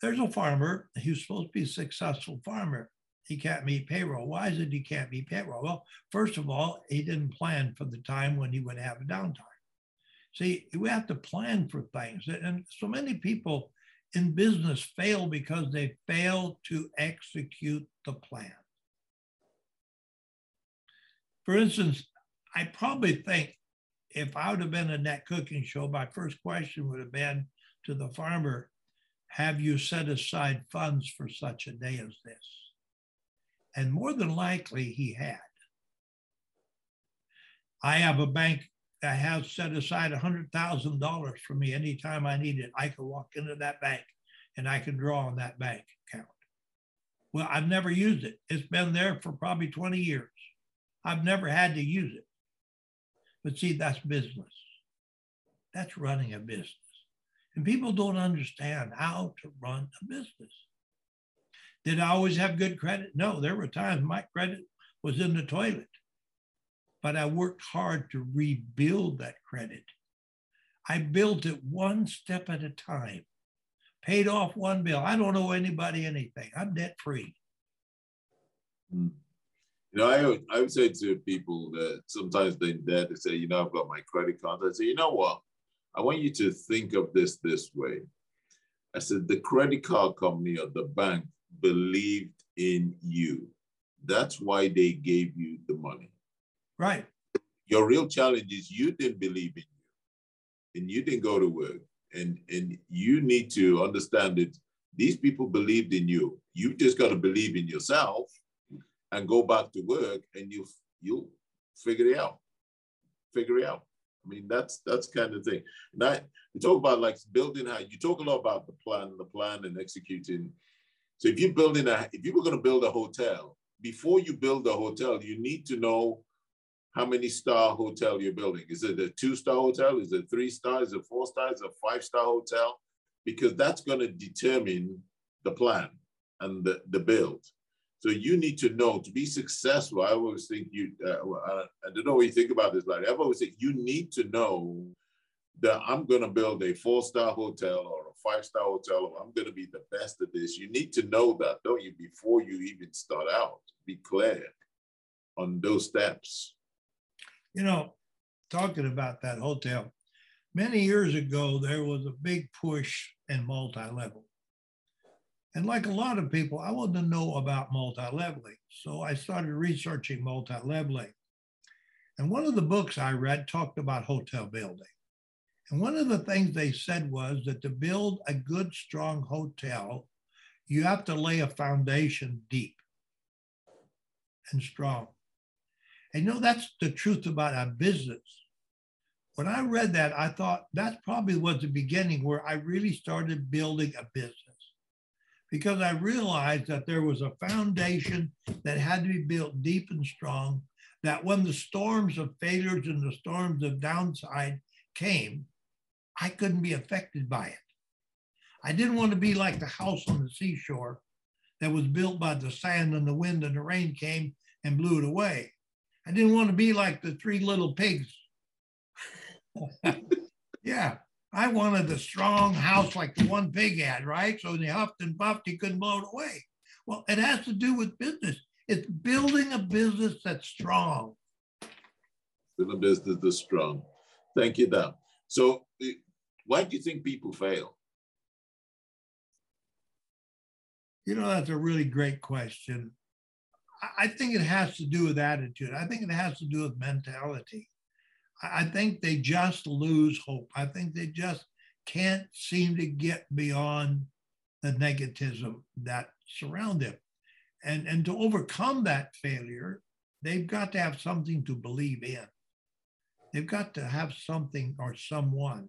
there's a farmer, he's supposed to be a successful farmer. He can't meet payroll. Why is it he can't meet payroll? Well, first of all, he didn't plan for the time when he would have a downtime. See, we have to plan for things. And so many people in business fail because they fail to execute the plan. For instance, I probably think if I would have been in that cooking show, my first question would have been to the farmer, have you set aside funds for such a day as this? And more than likely he had. I have a bank that has set aside $100,000 for me anytime I need it. I can walk into that bank and I can draw on that bank account. Well, I've never used it. It's been there for probably 20 years. I've never had to use it. But see, that's business. That's running a business. And people don't understand how to run a business. Did I always have good credit? No, there were times my credit was in the toilet. But I worked hard to rebuild that credit. I built it one step at a time, paid off one bill. I don't owe anybody anything. I'm debt free. Hmm. You know, I would, I would say to people that sometimes they're in debt, they say, you know, I've got my credit card. I say, you know what? I want you to think of this this way. I said, the credit card company or the bank believed in you. That's why they gave you the money. Right. Your real challenge is you didn't believe in you and you didn't go to work. And, and you need to understand that these people believed in you. You just got to believe in yourself and go back to work and you you figure it out. Figure it out. I mean, that's that's kind of thing. Now you talk about like building how you talk a lot about the plan, the plan and executing. So if you're building a if you were going to build a hotel, before you build a hotel, you need to know how many star hotel you're building. Is it a two-star hotel? Is it three stars? Is it four stars? Is it a five-star hotel? Because that's going to determine the plan and the, the build. So you need to know to be successful. I always think you, uh, I, I, don't know what you think about this, Larry. I've always said you need to know that I'm going to build a four star hotel or a five star hotel, or I'm going to be the best at this. You need to know that, don't you, before you even start out? Be clear on those steps. You know, talking about that hotel, many years ago, there was a big push in multi level. And like a lot of people, I wanted to know about multi-leveling. So I started researching multi-leveling. And one of the books I read talked about hotel building. And one of the things they said was that to build a good, strong hotel, you have to lay a foundation deep and strong. And you know, that's the truth about a business. When I read that, I thought that probably was the beginning where I really started building a business because I realized that there was a foundation that had to be built deep and strong, that when the storms of failures and the storms of downside came, I couldn't be affected by it. I didn't want to be like the house on the seashore that was built by the sand and the wind and the rain came and blew it away. I didn't want to be like the three little pigs yeah. I wanted a strong house like the one Pig had, right? So when he huffed and puffed, he couldn't blow it away. Well, it has to do with business. It's building a business that's strong. Building a business that's strong. Thank you, Dan. So, eh, why do you think people fail? You know, that's a really great question. I think it has to do with attitude. I think it has to do with mentality. I think they just lose hope. I think they just can't seem to get beyond the negativism that surround them. And, and to overcome that failure, they've got to have something to believe in. They've got to have something or someone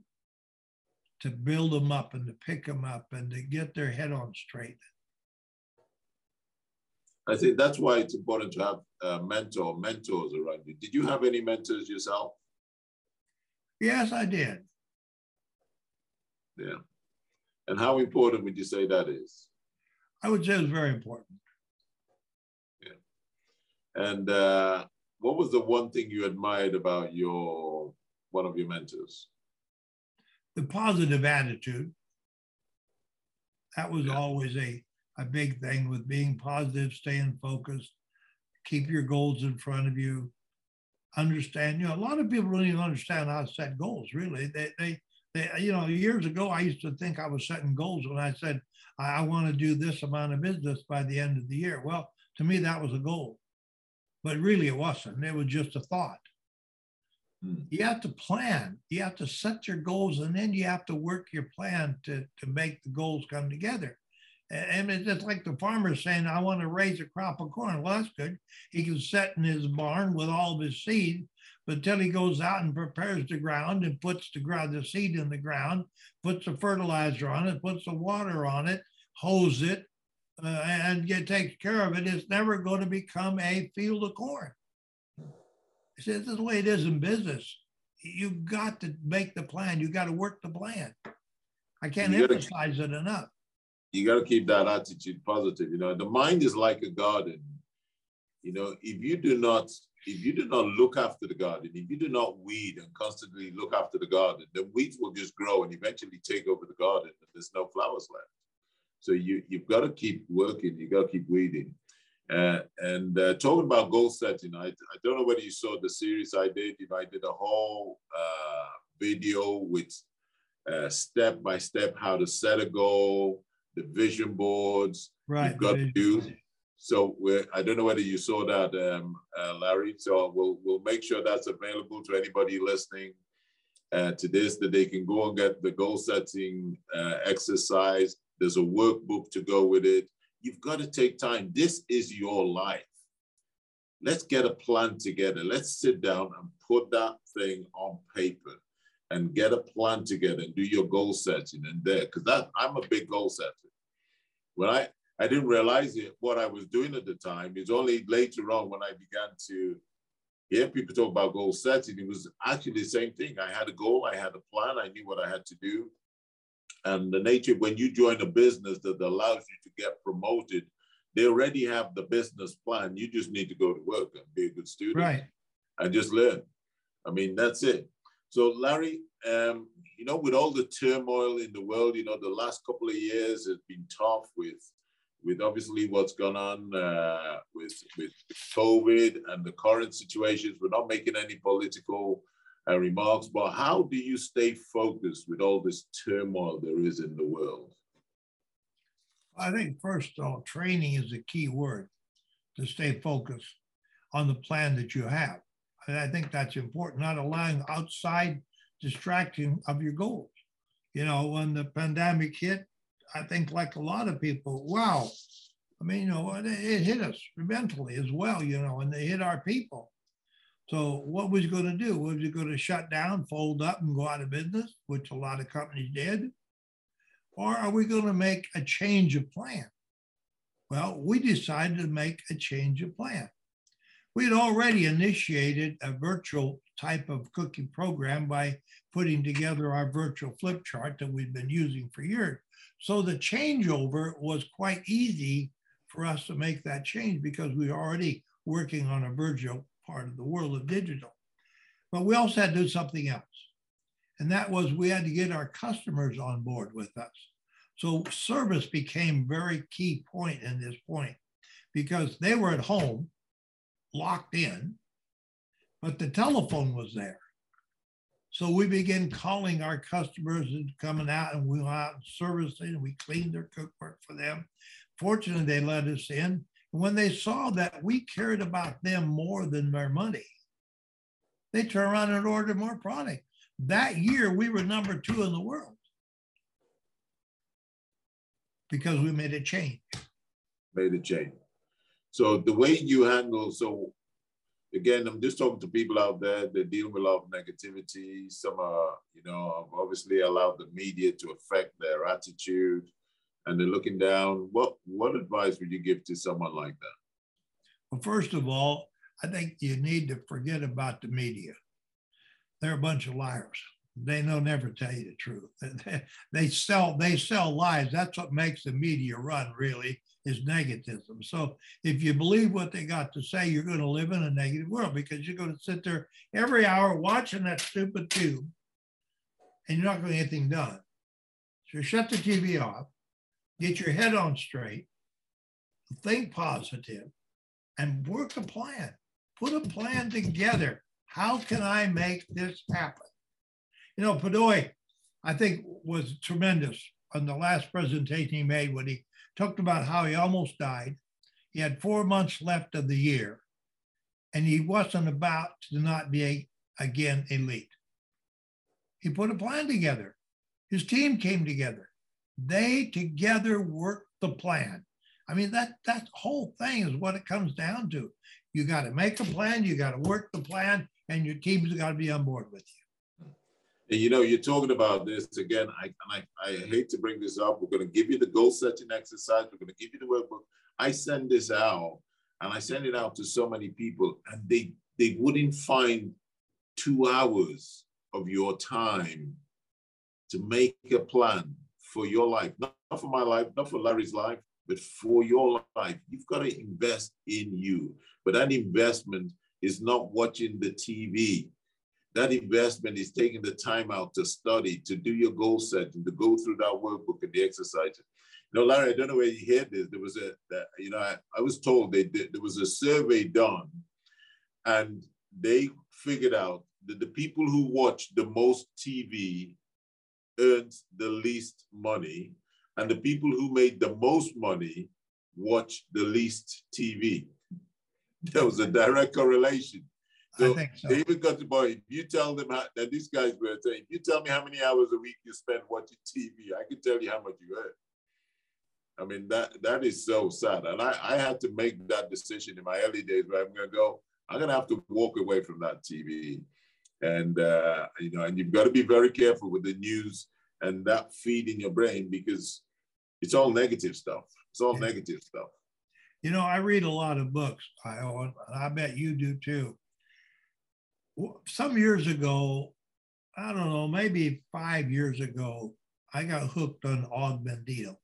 to build them up and to pick them up and to get their head on straight. I think that's why it's important to have a mentor, mentors around you. Did you have any mentors yourself? Yes, I did. Yeah. And how important would you say that is? I would say it's very important. Yeah. And uh, what was the one thing you admired about your one of your mentors? The positive attitude. That was yeah. always a, a big thing with being positive, staying focused, keep your goals in front of you, understand. You know, a lot of people don't even understand how to set goals. Really, they they they. You know, years ago, I used to think I was setting goals when I said I, I want to do this amount of business by the end of the year. Well, to me, that was a goal, but really, it wasn't. It was just a thought. Hmm. You have to plan. You have to set your goals, and then you have to work your plan to to make the goals come together. And it's just like the farmer saying, I want to raise a crop of corn. Well, that's good. He can set in his barn with all of his seed, but until he goes out and prepares the ground and puts the ground, the seed in the ground, puts the fertilizer on it, puts the water on it, hoes it, uh, and get, takes care of it, it's never going to become a field of corn. He says, this is the way it is in business. You've got to make the plan. You've got to work the plan. I can't emphasize it enough you got to keep that attitude positive. You know, the mind is like a garden. You know, if you do not, if you do not look after the garden, if you do not weed and constantly look after the garden, the weeds will just grow and eventually take over the garden, and there's no flowers left. So you you've got to keep working. You got to keep weeding. Uh, and uh, talking about goal setting, I, I don't know whether you saw the series I did. You know, I did a whole uh, video with uh, step by step how to set a goal, the vision boards. Right. You've got to do. So we're, I don't know whether you saw that, um, uh, Larry. So we'll we'll make sure that's available to anybody listening uh, to this that they can go and get the goal setting uh, exercise. There's a workbook to go with it. You've got to take time. This is your life. Let's get a plan together. Let's sit down and put that thing on paper and get a plan together and do your goal setting and there because that I'm a big goal setter. When I I didn't realize it what I was doing at the time. It's only later on when I began to hear people talk about goal setting. It was actually the same thing. I had a goal, I had a plan, I knew what I had to do. And the nature when you join a business that allows you to get promoted, they already have the business plan. You just need to go to work and be a good student. Right. And just learn. I mean, that's it. So, Larry, um, you know, with all the turmoil in the world, you know, the last couple of years has been tough with, with obviously what's gone on uh, with with COVID and the current situations. We're not making any political uh, remarks, but how do you stay focused with all this turmoil there is in the world? I think first of all, training is a key word to stay focused on the plan that you have. And I think that's important, not allowing outside distraction of your goals. You know, when the pandemic hit, I think like a lot of people, wow, I mean, you know, it, it hit us mentally as well, you know, and they hit our people. So what was going to do? Was it going to shut down, fold up, and go out of business, which a lot of companies did? Or are we going to make a change of plan? Well, we decided to make a change of plan. We had already initiated a virtual type of cooking program by putting together our virtual flip chart that we've been using for years. So the changeover was quite easy for us to make that change because we were already working on a virtual part of the world of digital. But we also had to do something else. And that was we had to get our customers on board with us. So service became very key point in this point because they were at home, locked in, but the telephone was there. So we began calling our customers and coming out and we went out and servicing and we cleaned their cookbook for them. Fortunately, they let us in. And when they saw that we cared about them more than their money, they turned around and ordered more product. That year, we were number two in the world because we made a change. Made a change. So the way you handle, so again, I'm just talking to people out there that deal with a lot of negativity. Some are, you know, obviously allowed the media to affect their attitude and they're looking down. What what advice would you give to someone like that? Well, first of all, I think you need to forget about the media. They're a bunch of liars. They know never tell you the truth. They sell they sell lies. That's what makes the media run. Really, is negativism. So if you believe what they got to say, you're going to live in a negative world because you're going to sit there every hour watching that stupid tube, and you're not going to get anything done. So shut the TV off, get your head on straight, think positive, and work a plan. Put a plan together. How can I make this happen? You know, Padoy, I think, was tremendous on the last presentation he made when he talked about how he almost died. He had four months left of the year, and he wasn't about to not be again elite. He put a plan together. His team came together. They together worked the plan. I mean, that that whole thing is what it comes down to. You got to make a plan, you got to work the plan, and your team's got to be on board with you. And you know, you're talking about this again. I, I I hate to bring this up. We're going to give you the goal setting exercise. We're going to give you the workbook. I send this out, and I send it out to so many people, and they they wouldn't find two hours of your time to make a plan for your life, not for my life, not for Larry's life, but for your life. You've got to invest in you. But that investment is not watching the TV. That investment is taking the time out to study, to do your goal setting, to go through that workbook and the exercises. You know, Larry, I don't know where you heard this. There was a, you know, I, I was told they did, there was a survey done and they figured out that the people who watch the most TV earned the least money, and the people who made the most money watched the least TV. There was a direct correlation. So, so. they even got to boy, if you tell them how, that these guys were saying, if you tell me how many hours a week you spend watching TV, I can tell you how much you earn. I mean, that that is so sad. And I, I had to make that decision in my early days where I'm gonna go, I'm gonna have to walk away from that TV and uh, you know, and you've got to be very careful with the news and that feed in your brain because it's all negative stuff. It's all yeah. negative stuff. You know, I read a lot of books. I I bet you do too. Some years ago, I don't know, maybe five years ago, I got hooked on Og Mandino.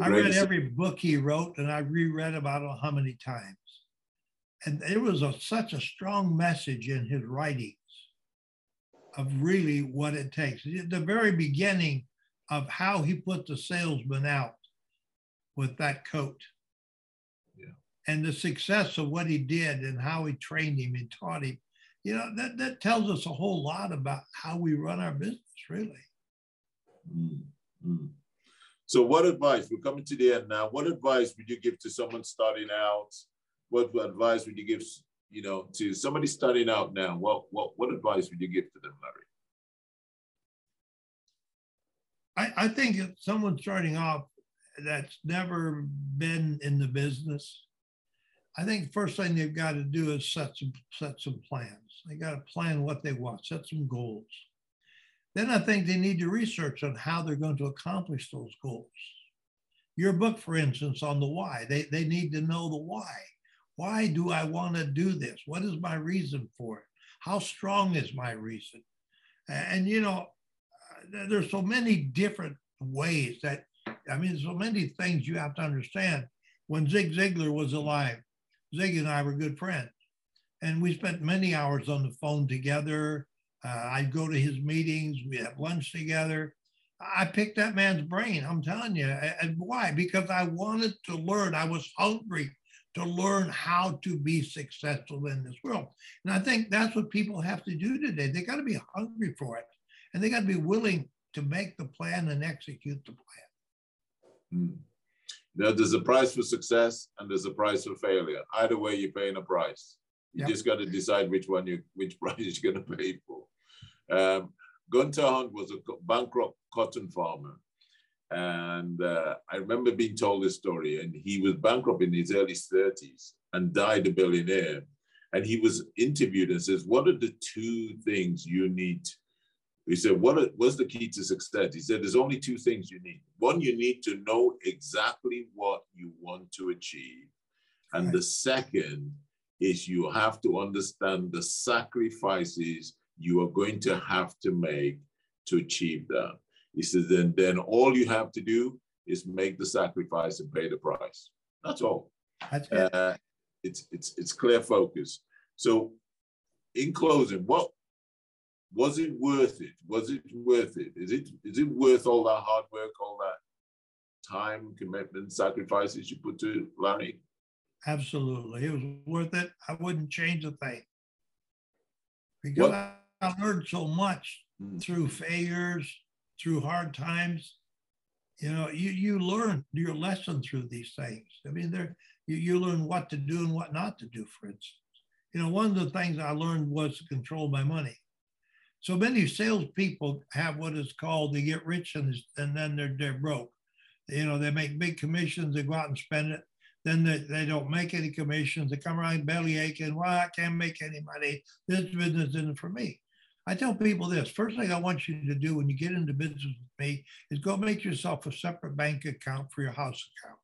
I read every book he wrote, and I reread about how many times and there was a, such a strong message in his writings of really what it takes. The very beginning of how he put the salesman out with that coat. And the success of what he did and how he trained him and taught him. You know, that, that tells us a whole lot about how we run our business, really. Mm-hmm. So, what advice? We're coming to the end now. What advice would you give to someone starting out what advice would you give, you know, to somebody starting out now? What what what advice would you give to them, Larry? I, I think if someone starting off that's never been in the business, I think first thing they've got to do is set some set some plans. They got to plan what they want, set some goals. Then I think they need to research on how they're going to accomplish those goals. Your book, for instance, on the why, they, they need to know the why. Why do I want to do this? What is my reason for it? How strong is my reason? And, you know, there's so many different ways that, I mean, so many things you have to understand. When Zig Ziglar was alive, Zig and I were good friends. And we spent many hours on the phone together. Uh, I'd go to his meetings. We have lunch together. I picked that man's brain. I'm telling you. And why? Because I wanted to learn. I was hungry to learn how to be successful in this world. And I think that's what people have to do today. They got to be hungry for it and they got to be willing to make the plan and execute the plan. Mm. There's a price for success and there's a price for failure. Either way, you're paying a price. You yep. just got to decide which one you, which price you're going to pay for. Um, Gunter Hunt was a bankrupt cotton farmer. And uh, I remember being told this story, and he was bankrupt in his early 30s and died a billionaire. And he was interviewed and says, What are the two things you need? He said, what What's the key to success? He said, There's only two things you need. One, you need to know exactly what you want to achieve. And right. the second is you have to understand the sacrifices you are going to have to make to achieve that. He says, then, then all you have to do is make the sacrifice and pay the price. That's all. That's uh, it's it's it's clear focus. So, in closing, what was it worth it? Was it worth it? Is it is it worth all that hard work, all that time, commitment, sacrifices you put to Larry? Absolutely, it was worth it. I wouldn't change a thing because what? I learned so much mm. through failures, through hard times. You know, you, you learn your lesson through these things. I mean, there you, you learn what to do and what not to do, for instance. You know, one of the things I learned was to control my money. So many salespeople have what is called they get rich and, and then they're, they're broke. You know, they make big commissions, they go out and spend it. Then they, they don't make any commissions. They come around belly aching. Well, I can't make any money. This business isn't for me. I tell people this first thing I want you to do when you get into business with me is go make yourself a separate bank account for your house account.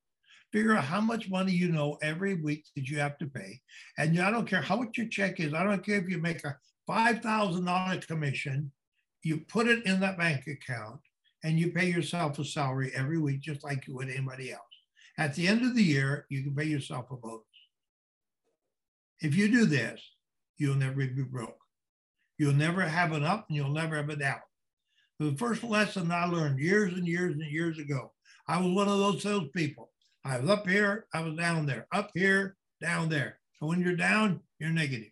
Figure out how much money you know every week that you have to pay. And I don't care how much your check is. I don't care if you make a $5,000 commission, you put it in that bank account and you pay yourself a salary every week, just like you would anybody else. At the end of the year, you can pay yourself a bonus. If you do this, you'll never be broke. You'll never have an up and you'll never have a down. The first lesson I learned years and years and years ago, I was one of those salespeople. I was up here, I was down there, up here, down there. So when you're down, you're negative.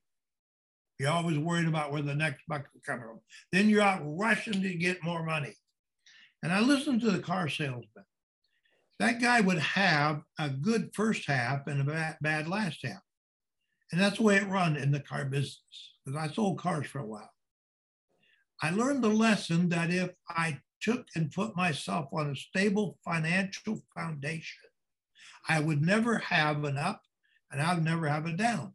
You're always worried about where the next buck is coming from. Then you're out rushing to get more money. And I listened to the car salesman. That guy would have a good first half and a bad, last half. And that's the way it run in the car business because I sold cars for a while. I learned the lesson that if I took and put myself on a stable financial foundation, I would never have an up and I would never have a down.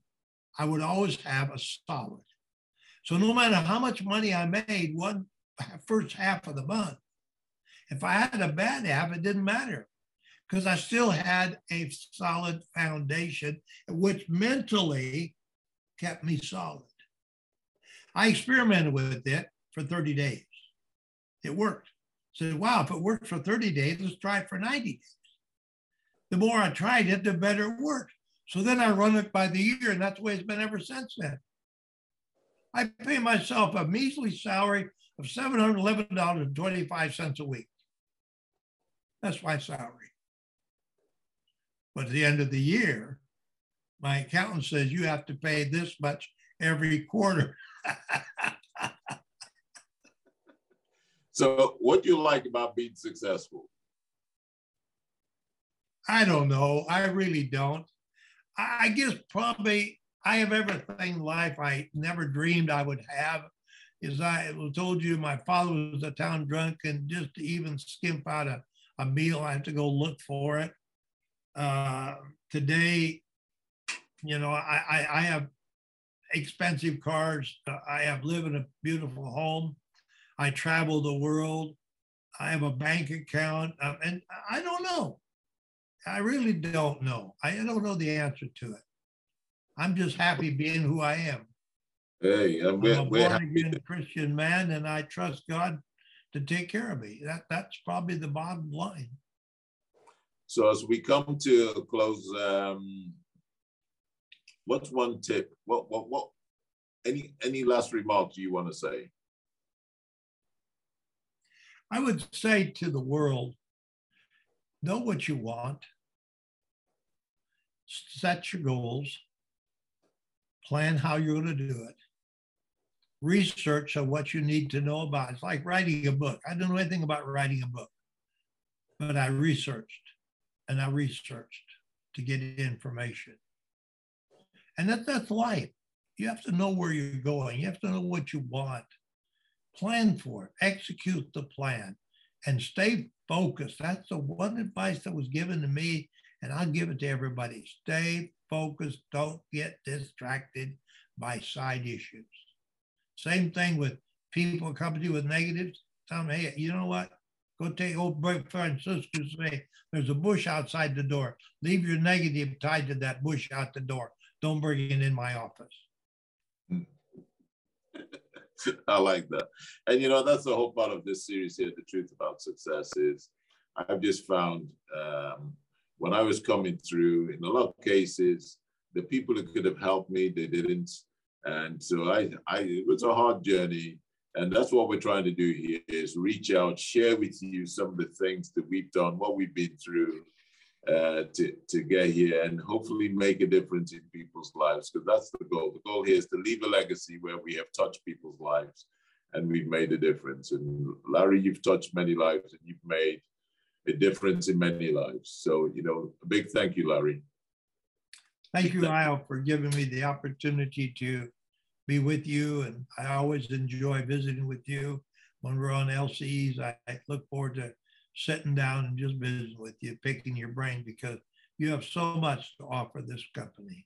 I would always have a solid. So no matter how much money I made one first half of the month, if I had a bad half, it didn't matter because I still had a solid foundation, which mentally kept me solid. I experimented with it for 30 days. It worked. I said, wow, if it worked for 30 days, let's try it for 90 days. The more I tried it, the better it worked. So then I run it by the year, and that's the way it's been ever since then. I pay myself a measly salary of $711.25 a week. That's my salary. But at the end of the year, my accountant says you have to pay this much every quarter. so, what do you like about being successful? I don't know. I really don't. I guess probably I have everything in life I never dreamed I would have. As I told you, my father was a town drunk, and just to even skimp out a, a meal, I have to go look for it. Uh, today, you know, I, I, I have expensive cars. I have live in a beautiful home. I travel the world. I have a bank account, um, and I don't know. I really don't know. I don't know the answer to it. I'm just happy being who I am. Hey, I'm a born again Christian man, and I trust God to take care of me. That that's probably the bottom line. So as we come to close, um, what's one tip? What what what? Any any last remarks you want to say? I would say to the world, know what you want, set your goals, plan how you're going to do it, research on what you need to know about. It's like writing a book. I don't know anything about writing a book, but I researched and I researched to get information. And that, that's life. You have to know where you're going. You have to know what you want. Plan for it, execute the plan, and stay focused. That's the one advice that was given to me, and I'll give it to everybody. Stay focused. Don't get distracted by side issues. Same thing with people coming to you with negatives. Tell them, hey, you know what? Go take old Francisco say, there's a bush outside the door. Leave your negative tied to that bush out the door. Don't bring it in my office. I like that. And you know, that's the whole part of this series here. The truth about success is I've just found um, when I was coming through, in a lot of cases, the people who could have helped me, they didn't. And so I, I, it was a hard journey. And that's what we're trying to do here is reach out, share with you some of the things that we've done, what we've been through, uh, to, to get here and hopefully make a difference in people's lives because that's the goal. The goal here is to leave a legacy where we have touched people's lives and we've made a difference. And Larry, you've touched many lives and you've made a difference in many lives. So, you know, a big thank you, Larry. Thank you, Lyle, for giving me the opportunity to be with you. And I always enjoy visiting with you when we're on LCEs. I, I look forward to sitting down and just visiting with you, picking your brain because you have so much to offer this company.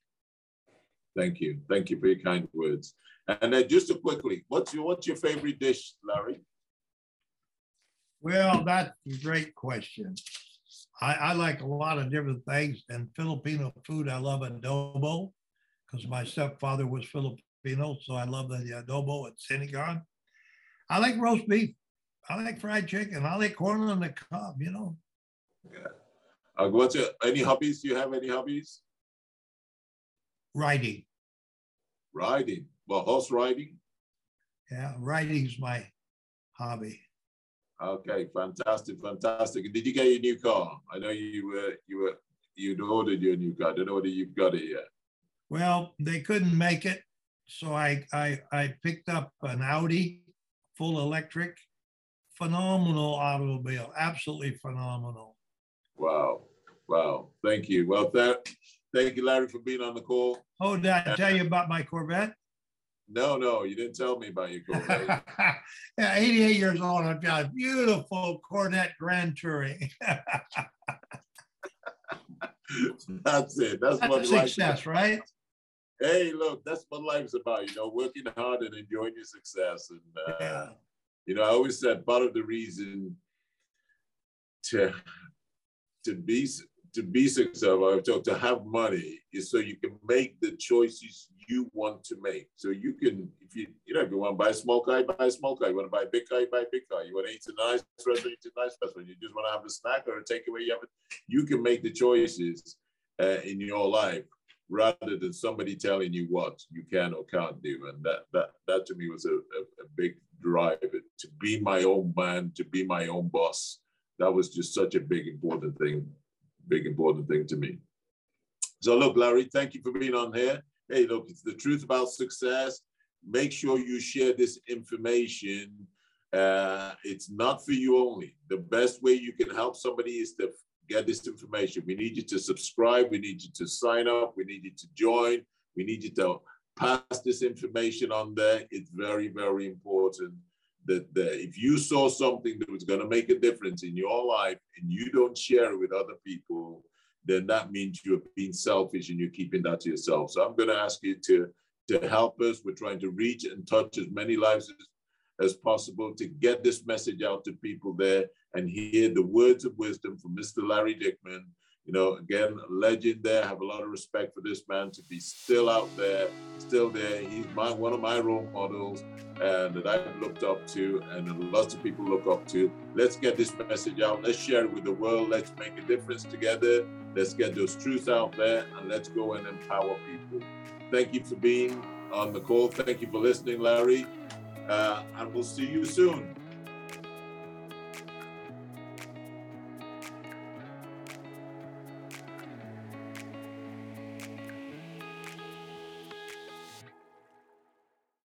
Thank you. Thank you for your kind words. And then just to quickly, what's your what's your favorite dish, Larry? Well, that's a great question. I, I like a lot of different things. And Filipino food, I love adobo because my stepfather was Filipino, so I love the adobo at Sinigang. I like roast beef. I like fried chicken. I like corn on the cob, you know. Yeah. Uh, what's your, any hobbies? Do you have any hobbies? Riding. Riding. Well, horse riding? Yeah, riding's my hobby. Okay, fantastic, fantastic. Did you get your new car? I know you were you were you'd ordered your new car. I don't know whether you've got it yet. Well, they couldn't make it, so I I I picked up an Audi full electric phenomenal automobile, absolutely phenomenal. Wow. Wow. Thank you. Well, that, thank you, Larry, for being on the call. Oh, did I tell you about my Corvette? No, no, you didn't tell me about your Corvette. yeah, 88 years old. I've got a beautiful Corvette Grand Touring. that's it. That's, that's what success, right? Hey, look, that's what life's about. You know, working hard and enjoying your success. And uh, yeah. You know, I always said part of the reason to to be to be successful, I've talked to have money is so you can make the choices you want to make. So you can, if you, you know, if you want to buy a small car, you buy a small car. You want to buy a big car, you buy a big car. You want to eat a nice restaurant, eat a nice restaurant. You just want to have a snack or a takeaway. You have it. You can make the choices uh, in your life rather than somebody telling you what you can or can't do. And that that that to me was a, a, a big drive it, to be my own man, to be my own boss. That was just such a big important thing, big important thing to me. So look, Larry, thank you for being on here. Hey, look, it's the truth about success. Make sure you share this information. Uh, it's not for you only. The best way you can help somebody is to get this information. We need you to subscribe. We need you to sign up. We need you to join. We need you to pass this information on there. It's very, very important that, if you saw something that was going to make a difference in your life and you don't share it with other people, then that means you're being selfish and you're keeping that to yourself. So I'm going to ask you to, to help us. We're trying to reach and touch as many lives as, as possible to get this message out to people there and hear the words of wisdom from Mr. Larry Dickman. You know, again, a legend there. I have a lot of respect for this man to be still out there, still there. He's my one of my role models and that I've looked up to and lots of people look up to. Let's get this message out. Let's share it with the world. Let's make a difference together. Let's get those truths out there and let's go and empower people. Thank you for being on the call. Thank you for listening, Larry. Uh, and we'll see you soon.